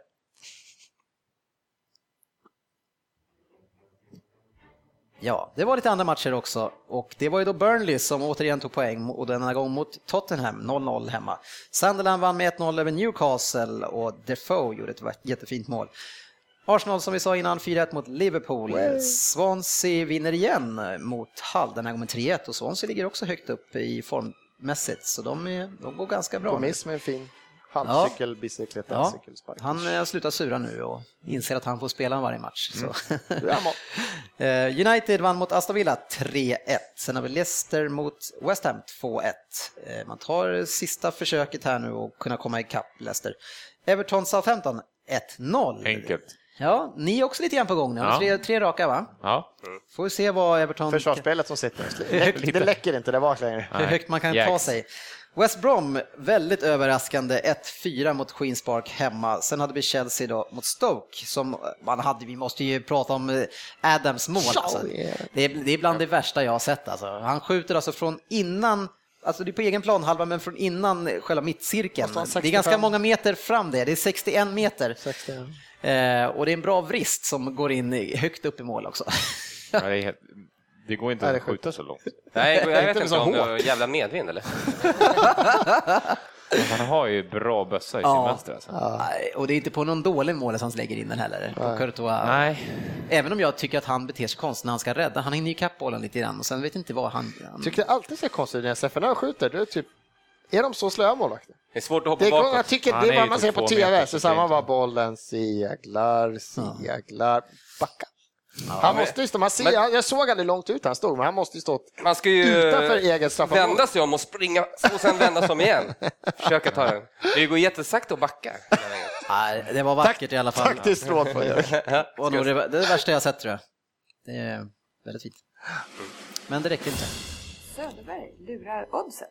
A: Ja, det var lite andra matcher också och det var ju då Burnley som återigen tog poäng och denna gång mot Tottenham 0-0 hemma. Sunderland vann med 1-0 över Newcastle och Defoe gjorde ett jättefint mål. Arsenal som vi sa innan 4-1 mot Liverpool. Swansea vinner igen mot Hull, den här gången 3-1 och Swansea ligger också högt upp i formmässigt så de, är, de går ganska bra.
D: Gå
A: nu.
D: miss med en fin halvcykel, bicykleta,
A: Ja,
D: cykelspark.
A: han eh, slutar sura nu och inser att han får spela varje match. Så.
D: Ja, må-
A: Eh, United vann mot Aston Villa 3-1. Sen har vi Leicester mot West Ham 2-1. Eh, Man tar sista försöket här nu och kunna komma ikapp Leicester. Everton Southampton 1-0.
B: Enkelt.
A: Ja, ni är också lite grann på gång nu. Har
B: Ja.
A: Tre, tre raka va?
B: Ja.
A: Får vi se vad Everton...
D: Försvarsspelet som sitter. Det läcker inte där bak längre.
A: hur högt man kan ta
B: Jax.
A: sig. West Brom, väldigt överraskande, 1-4 mot Queens Park hemma. Sen hade vi Chelsea då mot Stoke, som man hade, vi måste ju prata om eh, Adams mål. Alltså. Det, är, det är bland det värsta jag har sett. Alltså. Han skjuter alltså från innan, alltså det är på egen planhalva, men från innan själva mittcirkeln. Det är ganska
D: 65?
A: många meter fram det, det är 61 meter.
D: 60.
A: Eh, och det är en bra vrist som går in högt upp i mål också.
B: Ja, det, är helt, det går inte
D: Nej, det
B: att skjuta så långt.
C: Nej, jag vet
D: Inte
C: om det var jävla medvind eller?
B: Han har ju bra bössa i sin
A: Ja.
B: vänster. Alltså.
A: Nej, och det är inte på någon dålig mål som han lägger in den heller. På Courtois.
B: Nej.
A: Även om jag tycker att han beter sig konstigt när han ska rädda. Han hinner ju ikapp bollen lite grann och sen vet inte vad han... han...
D: Tycker det alltid ser konstigt ut när SFN skjuter. Det är, typ, är de så slöa målvakter?
C: Det är svårt att hoppa
D: Det är,
C: bakåt.
D: jag tycker det
B: är
D: är vad man
B: typ
D: ser på TV.
B: meter,
D: Så samma var bollen, seglar, seglar, backa. Han måste ju stå, man ser,
C: Men-
D: jag såg aldrig långt ut han stod, men han måste ju stå
C: Man ska ju
D: utanför eget straffområde.
C: vända sig om och springa och sen vända sig om igen. Försöka ta den. Det går jättesakta att backa.
A: Nej, det var vackert i alla fall.
D: Taktiskt stråt på
A: var nog det, det är det värsta jag sett tror jag. Det är väldigt fint. Men det räcker inte.
E: Söderberg lurar oddset.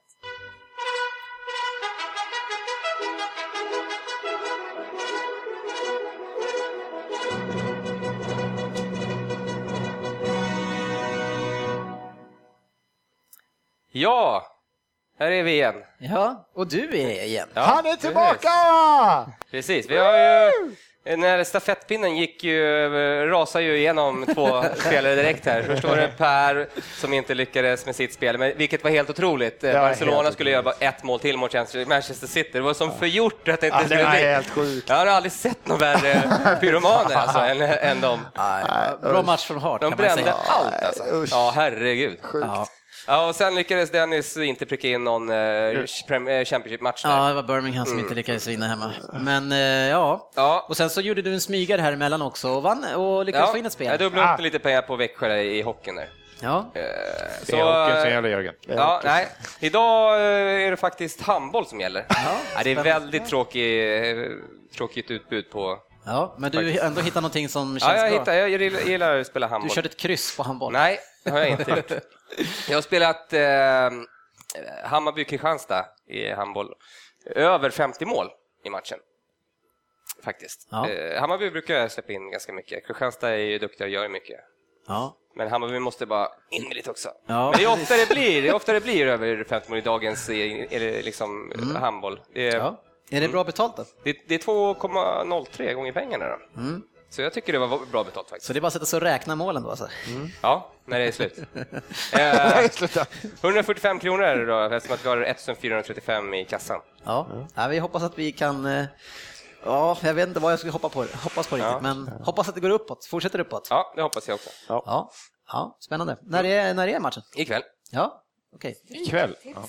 C: Ja, här är vi igen.
A: Ja, och du är igen.
C: Ja,
D: Han är tillbaka!
C: Precis, vi har ju... Den här stafettpinnen gick ju, rasade ju igenom två spelare direkt här. Först var det Per som inte lyckades med sitt spel, men vilket var helt otroligt.
D: var
C: Barcelona
D: helt
C: skulle göra bara ett mål till mot Manchester City. Det var som förgjort att det inte
D: Ja, det
C: skulle bli.
D: helt sjukt.
C: Jag har aldrig sett någon värre pyromaner alltså, än, än dem.
A: Bra match från Hart
C: De brände allt alltså. Ja, herregud.
D: Sjukt.
A: Ja.
C: Ja, och sen lyckades Dennis inte pricka in någon eh, eh, Championship-match där.
A: Ja, det var Birmingham som inte lyckades vinna hemma. Men eh, ja,
C: Ja.
A: och sen så gjorde du en smygare här emellan också och vann och lyckades få in ett
C: jag
A: spel.
C: dubblade
D: Ah.
C: upp lite pengar på Växjö i hockeyn där.
A: Ja,
C: Eh,
B: Det är hockeyn som
C: eh,
B: gäller Jörgen.
C: Ja, nej. Idag är det faktiskt handboll som gäller. Ja, det är väldigt tråkig, eh, tråkigt utbud på...
A: ja, men du ändå hittade någonting som känns
C: Ja, jag,
A: bra.
C: hittar, jag gillar, att spela
A: Du
C: handboll.
A: körde ett kryss på handboll.
C: Nej, det har jag inte gjort. Jag har spelat eh, Hammarby-Kristianstad i handboll. Över 50 mål i matchen. Faktiskt.
A: Ja.
C: Eh, Hammarby brukar släppa in ganska mycket. Kristianstad är ju duktiga och gör mycket.
A: Ja.
C: Men Hammarby måste bara in med lite också.
A: Ja,
C: Men det är ofta det blir, det är ofta det blir över 50 mål i dagens är det liksom handboll. Det är,
A: ja. Är det bra betalt då?
C: det, det är 2,03 gånger pengarna då.
A: Mm.
C: Så jag tycker det var bra betalt faktiskt.
A: Så det är bara att sätta sig och räkna målen då alltså?
C: Ja, när det är slut. Eh, 145 kronor är det då, eftersom att vi har 1435 i kassan.
A: Ja. ja, vi hoppas att vi kan... eh, Ja, jag vet inte vad jag skulle hoppa på, hoppas på riktigt,
C: Ja.
A: men hoppas att det går uppåt, fortsätter uppåt.
C: Ja, det hoppas jag också.
A: Ja, ja spännande. När är, när är matchen?
C: Ikväll.
A: Ja, okej.
B: Ikväll. Ja.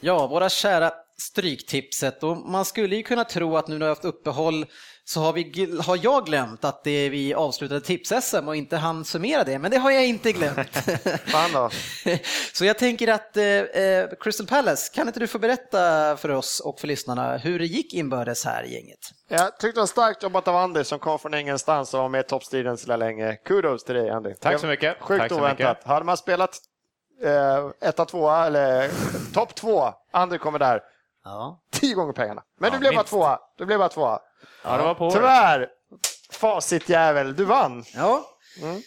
A: Ja, våra kära Stryktipset. Och man skulle ju kunna tro att nu när vi har haft uppehåll så har, vi, har jag glömt att det vi avslutade tips-SM och inte hann summera det, men det har jag inte glömt.
D: Fan då.
A: så jag tänker att eh, eh, Crystal Palace, kan inte du få berätta för oss och för lyssnarna hur det gick inbördes här i gänget?
D: Jag tyckte det var starkt jobbat av Andy som kom från ingenstans och var med i toppstriden så länge. Kudos till dig Andy.
B: Tack så mycket.
D: Sjukt
B: Tack
D: oväntat.
B: mycket.
D: Hade man spelat eh, etta, tvåa eller topp två, Andy kommer där,
A: Ja,
D: tio gånger pengarna. Men
B: Ja,
D: du blev bara
B: minst.
D: tvåa. Du blev bara tvåa.
B: Ja, det var på.
D: Tyvärr, facitjävel, du vann.
A: ja.
D: Mm.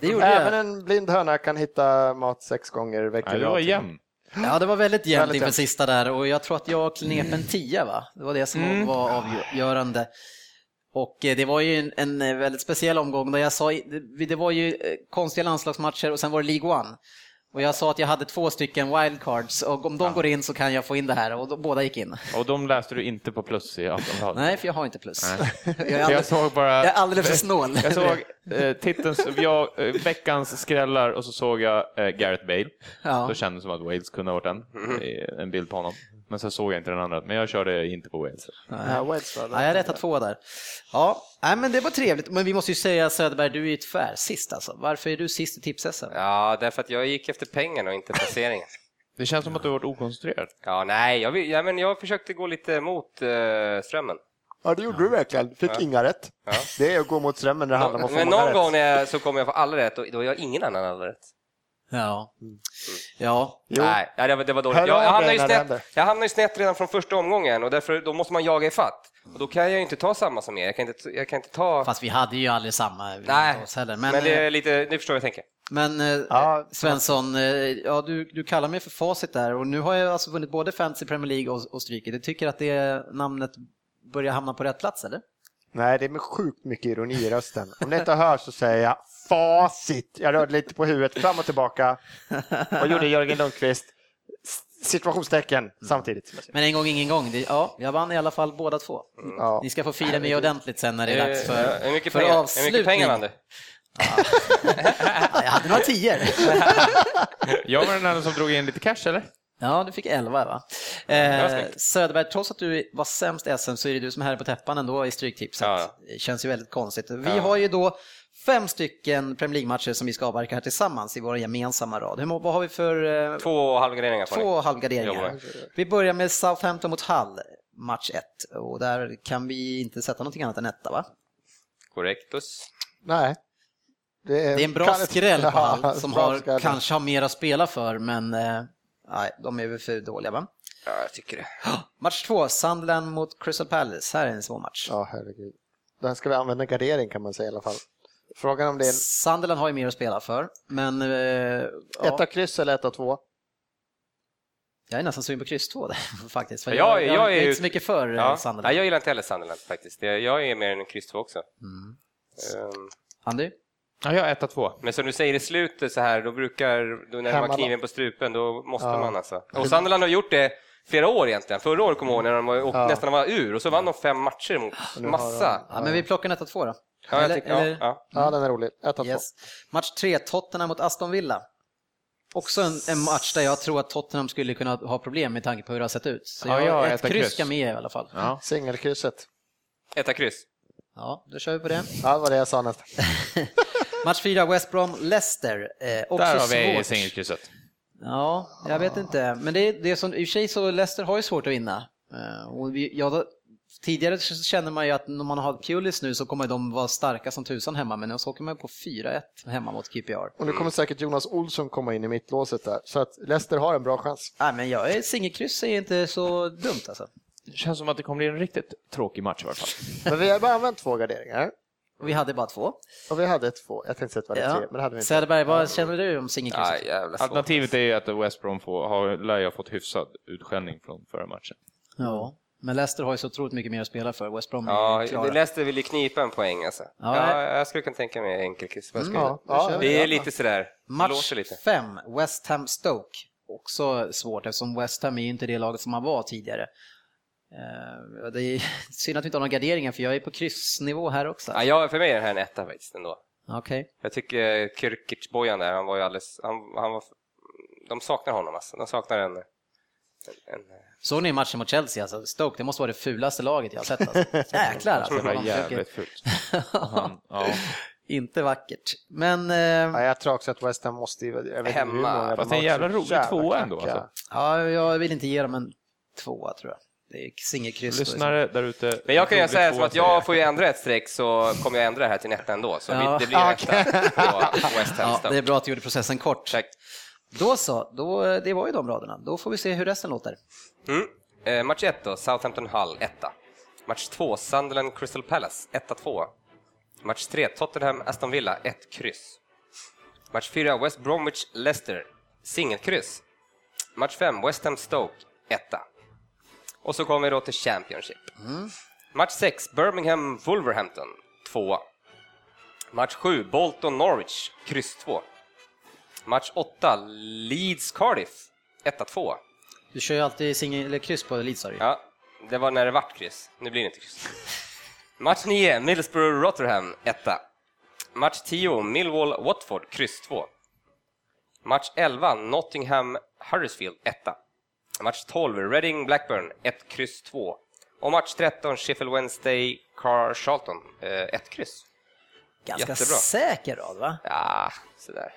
A: det gjorde
D: Även
A: jag.
D: en blind höna kan hitta mat sex gånger i veckan.
B: Ja, det var jämn.
A: Ja, det var väldigt jämnt inför
D: jämnt.
A: sista där och jag tror att jag knep en tia, va? Det var det som
B: Mm.
A: var avgörande. Och eh, det var ju en, eh, väldigt speciell omgång där jag sa, det, det var ju eh, konstiga landslagsmatcher och sen var det League One. Och jag sa att jag hade två stycken wildcards och om de går in så kan jag få in det här och då, båda gick in.
B: Och de läste du inte på plus i Aftonbladet.
A: Nej, för jag har inte plus. Jag är
B: För jag
A: alldeles,
B: såg bara...
A: jag är alldeles för snål.
B: Jag såg eh, titelns, jag, eh, veckans skrällar och så såg jag eh, Gareth Bale.
A: Ja.
B: Då kändes det som att Wales kunde ha varit den. Eh, En bild på honom. Men sen såg jag inte den andra. Men jag körde inte på Wales.
D: Ja, Wales var.
A: Ja, jag rättade två där. Ja, nej, men det var trevligt. Men vi måste ju säga Söderberg, du är ju tvär sist alltså. Varför är du sist i tips
C: Ja, därför att jag gick efter pengarna och inte placeringen.
B: Det känns som att du har varit okoncentrerad.
C: Ja, nej, jag, vill- ja, men jag försökte gå lite mot eh, strömmen.
D: Ja, det gjorde du verkligen. Fick inga rätt.
C: Ja.
D: Det är att gå mot strömmen när det handlar om att få
C: Men någon
D: rätt.
C: gång när jag, så kommer jag få alla rätt och då gör ingen annan alla rätt.
A: Ja. Ja,
D: Jo.
C: Nej, det, var, det var dåligt. Jag, jag, hamnade snett, jag hamnade ju snett redan från första omgången och därför då måste man jaga i fatt. Och då kan jag ju inte ta samma som er. Jag kan inte, jag kan inte ta...
A: fast vi hade ju aldrig samma
C: Nej. Men,
A: Men,
C: det
A: eh,
C: är lite, ni förstår vad jag tänker.
A: men eh,
D: Ja.
A: Svensson, eh, ja, du, du kallar mig för facit där och nu har jag alltså vunnit både Fantasy Premier League och, och Stryket. Du tycker att det namnet börjar hamna på rätt plats eller?
D: Nej, det är med sjukt mycket ironi i rösten. Om ni inte hör så säger jag facit. Jag rörde lite på huvudet fram och tillbaka. Och gjorde Jörgen Lundqvist situationstecken samtidigt.
A: Men en gång ingen gång. Ja, jag vann i alla fall båda två.
D: Ja.
A: Ni ska få fira mig ordentligt sen när det är dags
C: Eh,
A: för,
C: hur mycket
A: för
C: pengar, hur
A: avslutning.
C: mycket pengar vann du?
A: Jag hade några tior.
B: Jag var den enda som drog in lite cash, eller?
A: Ja, du fick 11 va? Eh. Söderberg, trots att du var sämst i SM så är det du som är här på täppan ändå i Stryktipset.
C: Ja.
A: Det känns ju väldigt konstigt. Vi
C: Ja.
A: har ju då fem stycken Premier League-matcher som vi ska avverka här tillsammans i vår gemensamma rad. Hur, vad har vi för eh,
C: Två halvgarderingar
A: två halvgarderingar? Vi börjar med Southampton mot Hull, match 1. Och där kan vi inte sätta någonting annat än etta va?
C: Correctus.
D: Nej.
A: Det är en bra
D: kan inte-
A: skräll på
D: Ja,
A: Hull som
D: bra
A: har,
D: skräll.
A: kanske har mer att spela för men eh, nej, de är väl för dåliga va?
C: Ja, jag tycker det.
A: Match 2, Sunderland mot Crystal Palace. Här är en svår match.
D: Ja, herregud. Den ska vi använda gardering kan man säga i alla fall. Frågan om det är
A: Sunderland har ju mer att spela för, men eh, ja,
D: etta kryss eller etta två.
A: jag är nästan sugen på kryss 2 där faktiskt. För
C: Jag-
A: jag, jag,
C: jag
A: är
C: är ju-
A: inte så mycket för ja.
C: Ja.
A: Sunderland.
C: Nej, jag gillar inte heller Sunderland faktiskt. Jag är mer en kryss två också.
A: Mm.
C: Ehm,
A: Andy?
B: Ja, jag är 1-2.
C: Men som du säger i slutet så här, då brukar, då när man
D: Hemmalag.
C: kniven på strupen, då måste
D: Ja.
C: man alltså. Och Sunderland har gjort det flera år egentligen. Förra året kommer jag ihåg när de var,
D: Ja.
C: nästan var ur och så vann de fem matcher mot
D: har
C: massa.
A: Ja, men vi plockar en 1-2 då.
C: Ja, jag
A: Eller-
C: tycker, ja,
A: eller-
C: ja.
D: Ja, den är rolig. 1 av 2.
A: Yes. Match 3, Tottenham mot Aston Villa. Också en, en match där jag tror att Tottenham skulle kunna ha problem med tanke på hur det har sett ut. Så
B: Ja,
A: jag,
B: jag
A: ett kryss ska med i alla fall.
B: Ja.
D: Singelkrysset.
C: Etta kryss.
A: Ja, då kör vi på det.
D: Ja, det var det jag sa nästan.
A: Match 4, West Brom, Leicester. Eh, också
B: Där har vi
A: svårt.
B: singelkrysset.
A: Ja, jag vet inte. Men det är, det är som, i och för sig så Leicester har ju svårt att vinna. Eh, och vi, ja, då, tidigare så känner man ju att när man har Pulis nu så kommer de vara starka som tusan hemma, men nu så åker man på 4-1 hemma mot QPR.
D: Och nu kommer säkert Jonas Olsson komma in i mittlåset där. Så att Leicester har en bra chans.
A: Nej, men jag är singelkryss är inte så dumt alltså.
B: Det känns som att det kommer bli en riktigt tråkig match i alla fall.
D: Men vi har bara använt två garderingar.
A: Och vi hade bara två.
D: Och vi hade två. Jag tänkte säga att det var
A: Ja.
D: tre, men det hade vi inte.
A: Söderberg, vad känner du om singelkrysset?
B: Alternativet är ju att West Brom får, har, lär ju ha fått hyfsad utskällning från förra matchen.
A: Ja. Men Leicester har ju så otroligt mycket mer att spela för. West Brom är
C: Ja,
A: klara.
C: Leicester vill ju knipa en poäng alltså.
A: Ja,
C: Ja, jag skulle kunna tänka mig enkelkryss. Skulle
D: Ja, ja.
C: Det är lite sådär,
A: Match
C: låter lite.
A: 5, West Ham Stoke. Också svårt eftersom West Ham är ju inte det laget som man var tidigare. Eh, Det är synd att vi inte har några garderingar för jag är på kryssnivå här också.
C: Ja, för mig är det här en etta faktiskt ändå.
A: Okej.
C: Jag tycker Kyrkic-bojan där, han var ju alldeles... Han, han var, de saknar honom alltså. De saknar en... en, en
A: Såg ni matchen mot Chelsea? Alltså, Stoke, det måste vara det fulaste laget jag har sett. Alltså. Jäklar alltså.
B: Det var jävligt fult. Ja.
A: Inte vackert. Men eh,
D: Ja, jag tror också att West Ham måste... Jag vet
C: Hemma.
B: Fast det är en jävla rolig
D: Jävla
B: tvåa ändå, alltså.
A: ja, jag vill inte ge dem en tvåa tror jag. Det är singelkryss. då.
B: Lyssnare där ute.
C: Men jag kan ju säga som
B: tvåa
C: att jag får ju ändra ett streck så kommer jag ändra det här till en etta ändå. Så
A: Ja.
C: det blir en etta på West Ham
A: Ja, det är bra att du gjorde processen kort.
C: Tack.
A: Då så, då, det var ju de raderna. Då får vi se hur resten låter.
C: Mm. Eh, match 1 då, Southampton Hull, etta. Match 2, Sunderland Crystal Palace, 1-2. Match 3, Tottenham Aston Villa, 1 kryss. Match 4, West Bromwich Leicester, singelkryss. Match 5, West Ham Stoke, 1 Och så kommer vi då till Championship. Match 6, Birmingham Wolverhampton, 2 Match 7, Bolton Norwich, kryss 2. Match 8, Leeds Cardiff, 1-2.
A: Du kör ju alltid singel eller kryss på Leeds ju.
C: Ja, det var när det vart kryss. Nu blir det inte kryss. Match 9, Middlesbrough-Rotherham, 1 Match 10, Millwall-Watford, kryss 2. Match 11, Nottingham-Huddersfield, 1 Match 12, Reading-Blackburn, 1, kryss 2. Och match 13, Sheffield Wednesday-Charlton, 1 kryss.
A: Ganska
C: jättebra.
A: säker rad va?
C: Ja, sådär.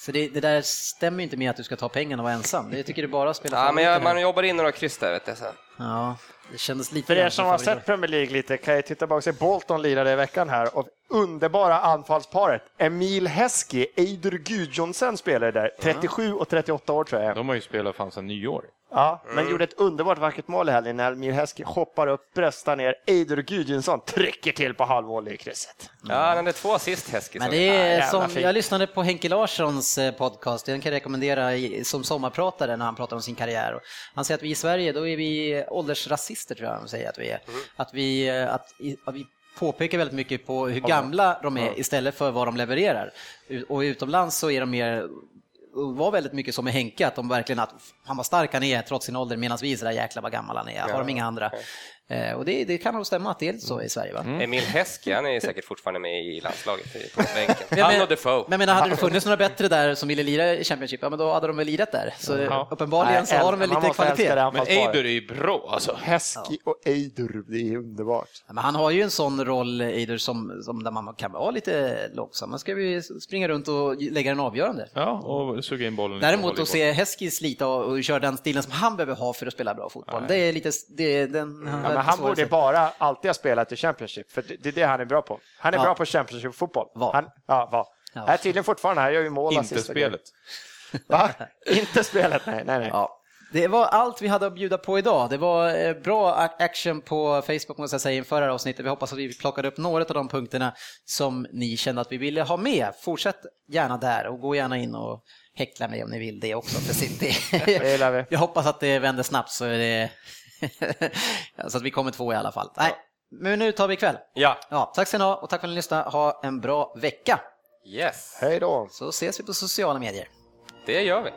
A: Så det, det där stämmer ju inte med att du ska ta pengarna och vara ensam. Det tycker du bara spelar
C: Ja, men jag, man jobbar in några kryss där, vet du. Så.
A: Ja, det kändes lite
D: För er som har sett Premier League lite kan jag titta och se Bolton lirade i veckan här och underbara anfallsparet Emil Heskey, Eidur Gudjonsen spelade där, 37 och 38 år tror jag.
B: De har ju spelat fan sedan nyår.
D: Ja, men gjorde ett underbart vackert mål i helgen när Heskey hoppar upp, bröstar ner, Eidur Gudjonsson trycker till på halvvolley i krysset.
C: Ja, den är två assist, Heskey.
A: Men det är som, jag lyssnade på Henke Larssons eh, podcast, den kan jag rekommendera i- som sommarpratare när han pratar om sin karriär. Han säger att vi i Sverige, då är vi åldersrasister tror jag han säger att vi är. Att vi, eh, att, att vi påpekar väldigt mycket på hur gamla de är istället för vad de levererar. Och utomlands så är de mer var väldigt mycket som med Henke, att de verkligen att han var stark han är trots sin ålder medan vi är sådär jäkla vad gammal han är, har de inga andra. Eh, Och det, det kan nog stämma att det är lite så i Sverige va?
C: Emil Heskey, han är säkert fortfarande med i landslaget på bänken. Han
A: men-
C: och Defoe.
A: Men, men hade det funnits några bättre där som ville lira i Championship, ja men då hade de väl lirat där. Så
B: Ja.
A: uppenbarligen så har de väl lite kvalitet.
B: Men. Eidur är ju bra alltså.
D: Heskey och Eidur, det är underbart.
A: Ja, Men han har ju en sån roll, Eidur, som, som där man kan vara lite långsam. Man ska vi springa runt och lägga den avgörande.
B: Ja, och suga in bollen.
A: Däremot att se Heskey slita och, och köra den stilen som han behöver ha för att spela bra fotboll, det är lite... Det, den,
D: Ja, men han borde bara alltid ha spelat i Championship, för det det är det han är bra på. Han är
A: Ja.
D: bra på Championship-fotboll.
A: Var.
D: Han, ja, var.
A: Ja.
D: Här tydligen fortfarande, han gör ju mål,
B: Inte spelet.
D: Va? Inte spelet, nej, nej, nej.
A: Ja. Det var allt vi hade att bjuda på idag. Det var eh, bra action på Facebook måste jag säga inför det här avsnittet. Vi hoppas att vi plockade upp några av de punkterna som ni kände att vi ville ha med. Fortsätt gärna där och gå gärna in och häckla mig om ni vill det också för City.
D: Det gillar vi.
A: Jag hoppas att det vänder snabbt så, är det så att vi kommer två i alla fall. Nej, men nu tar vi ikväll.
C: Ja,
A: Ja, tack ska ni ha och tack för att ni lyssnade. Ha en bra vecka.
C: yes.
D: Hej då.
A: Så ses vi på sociala medier.
C: Det gör vi.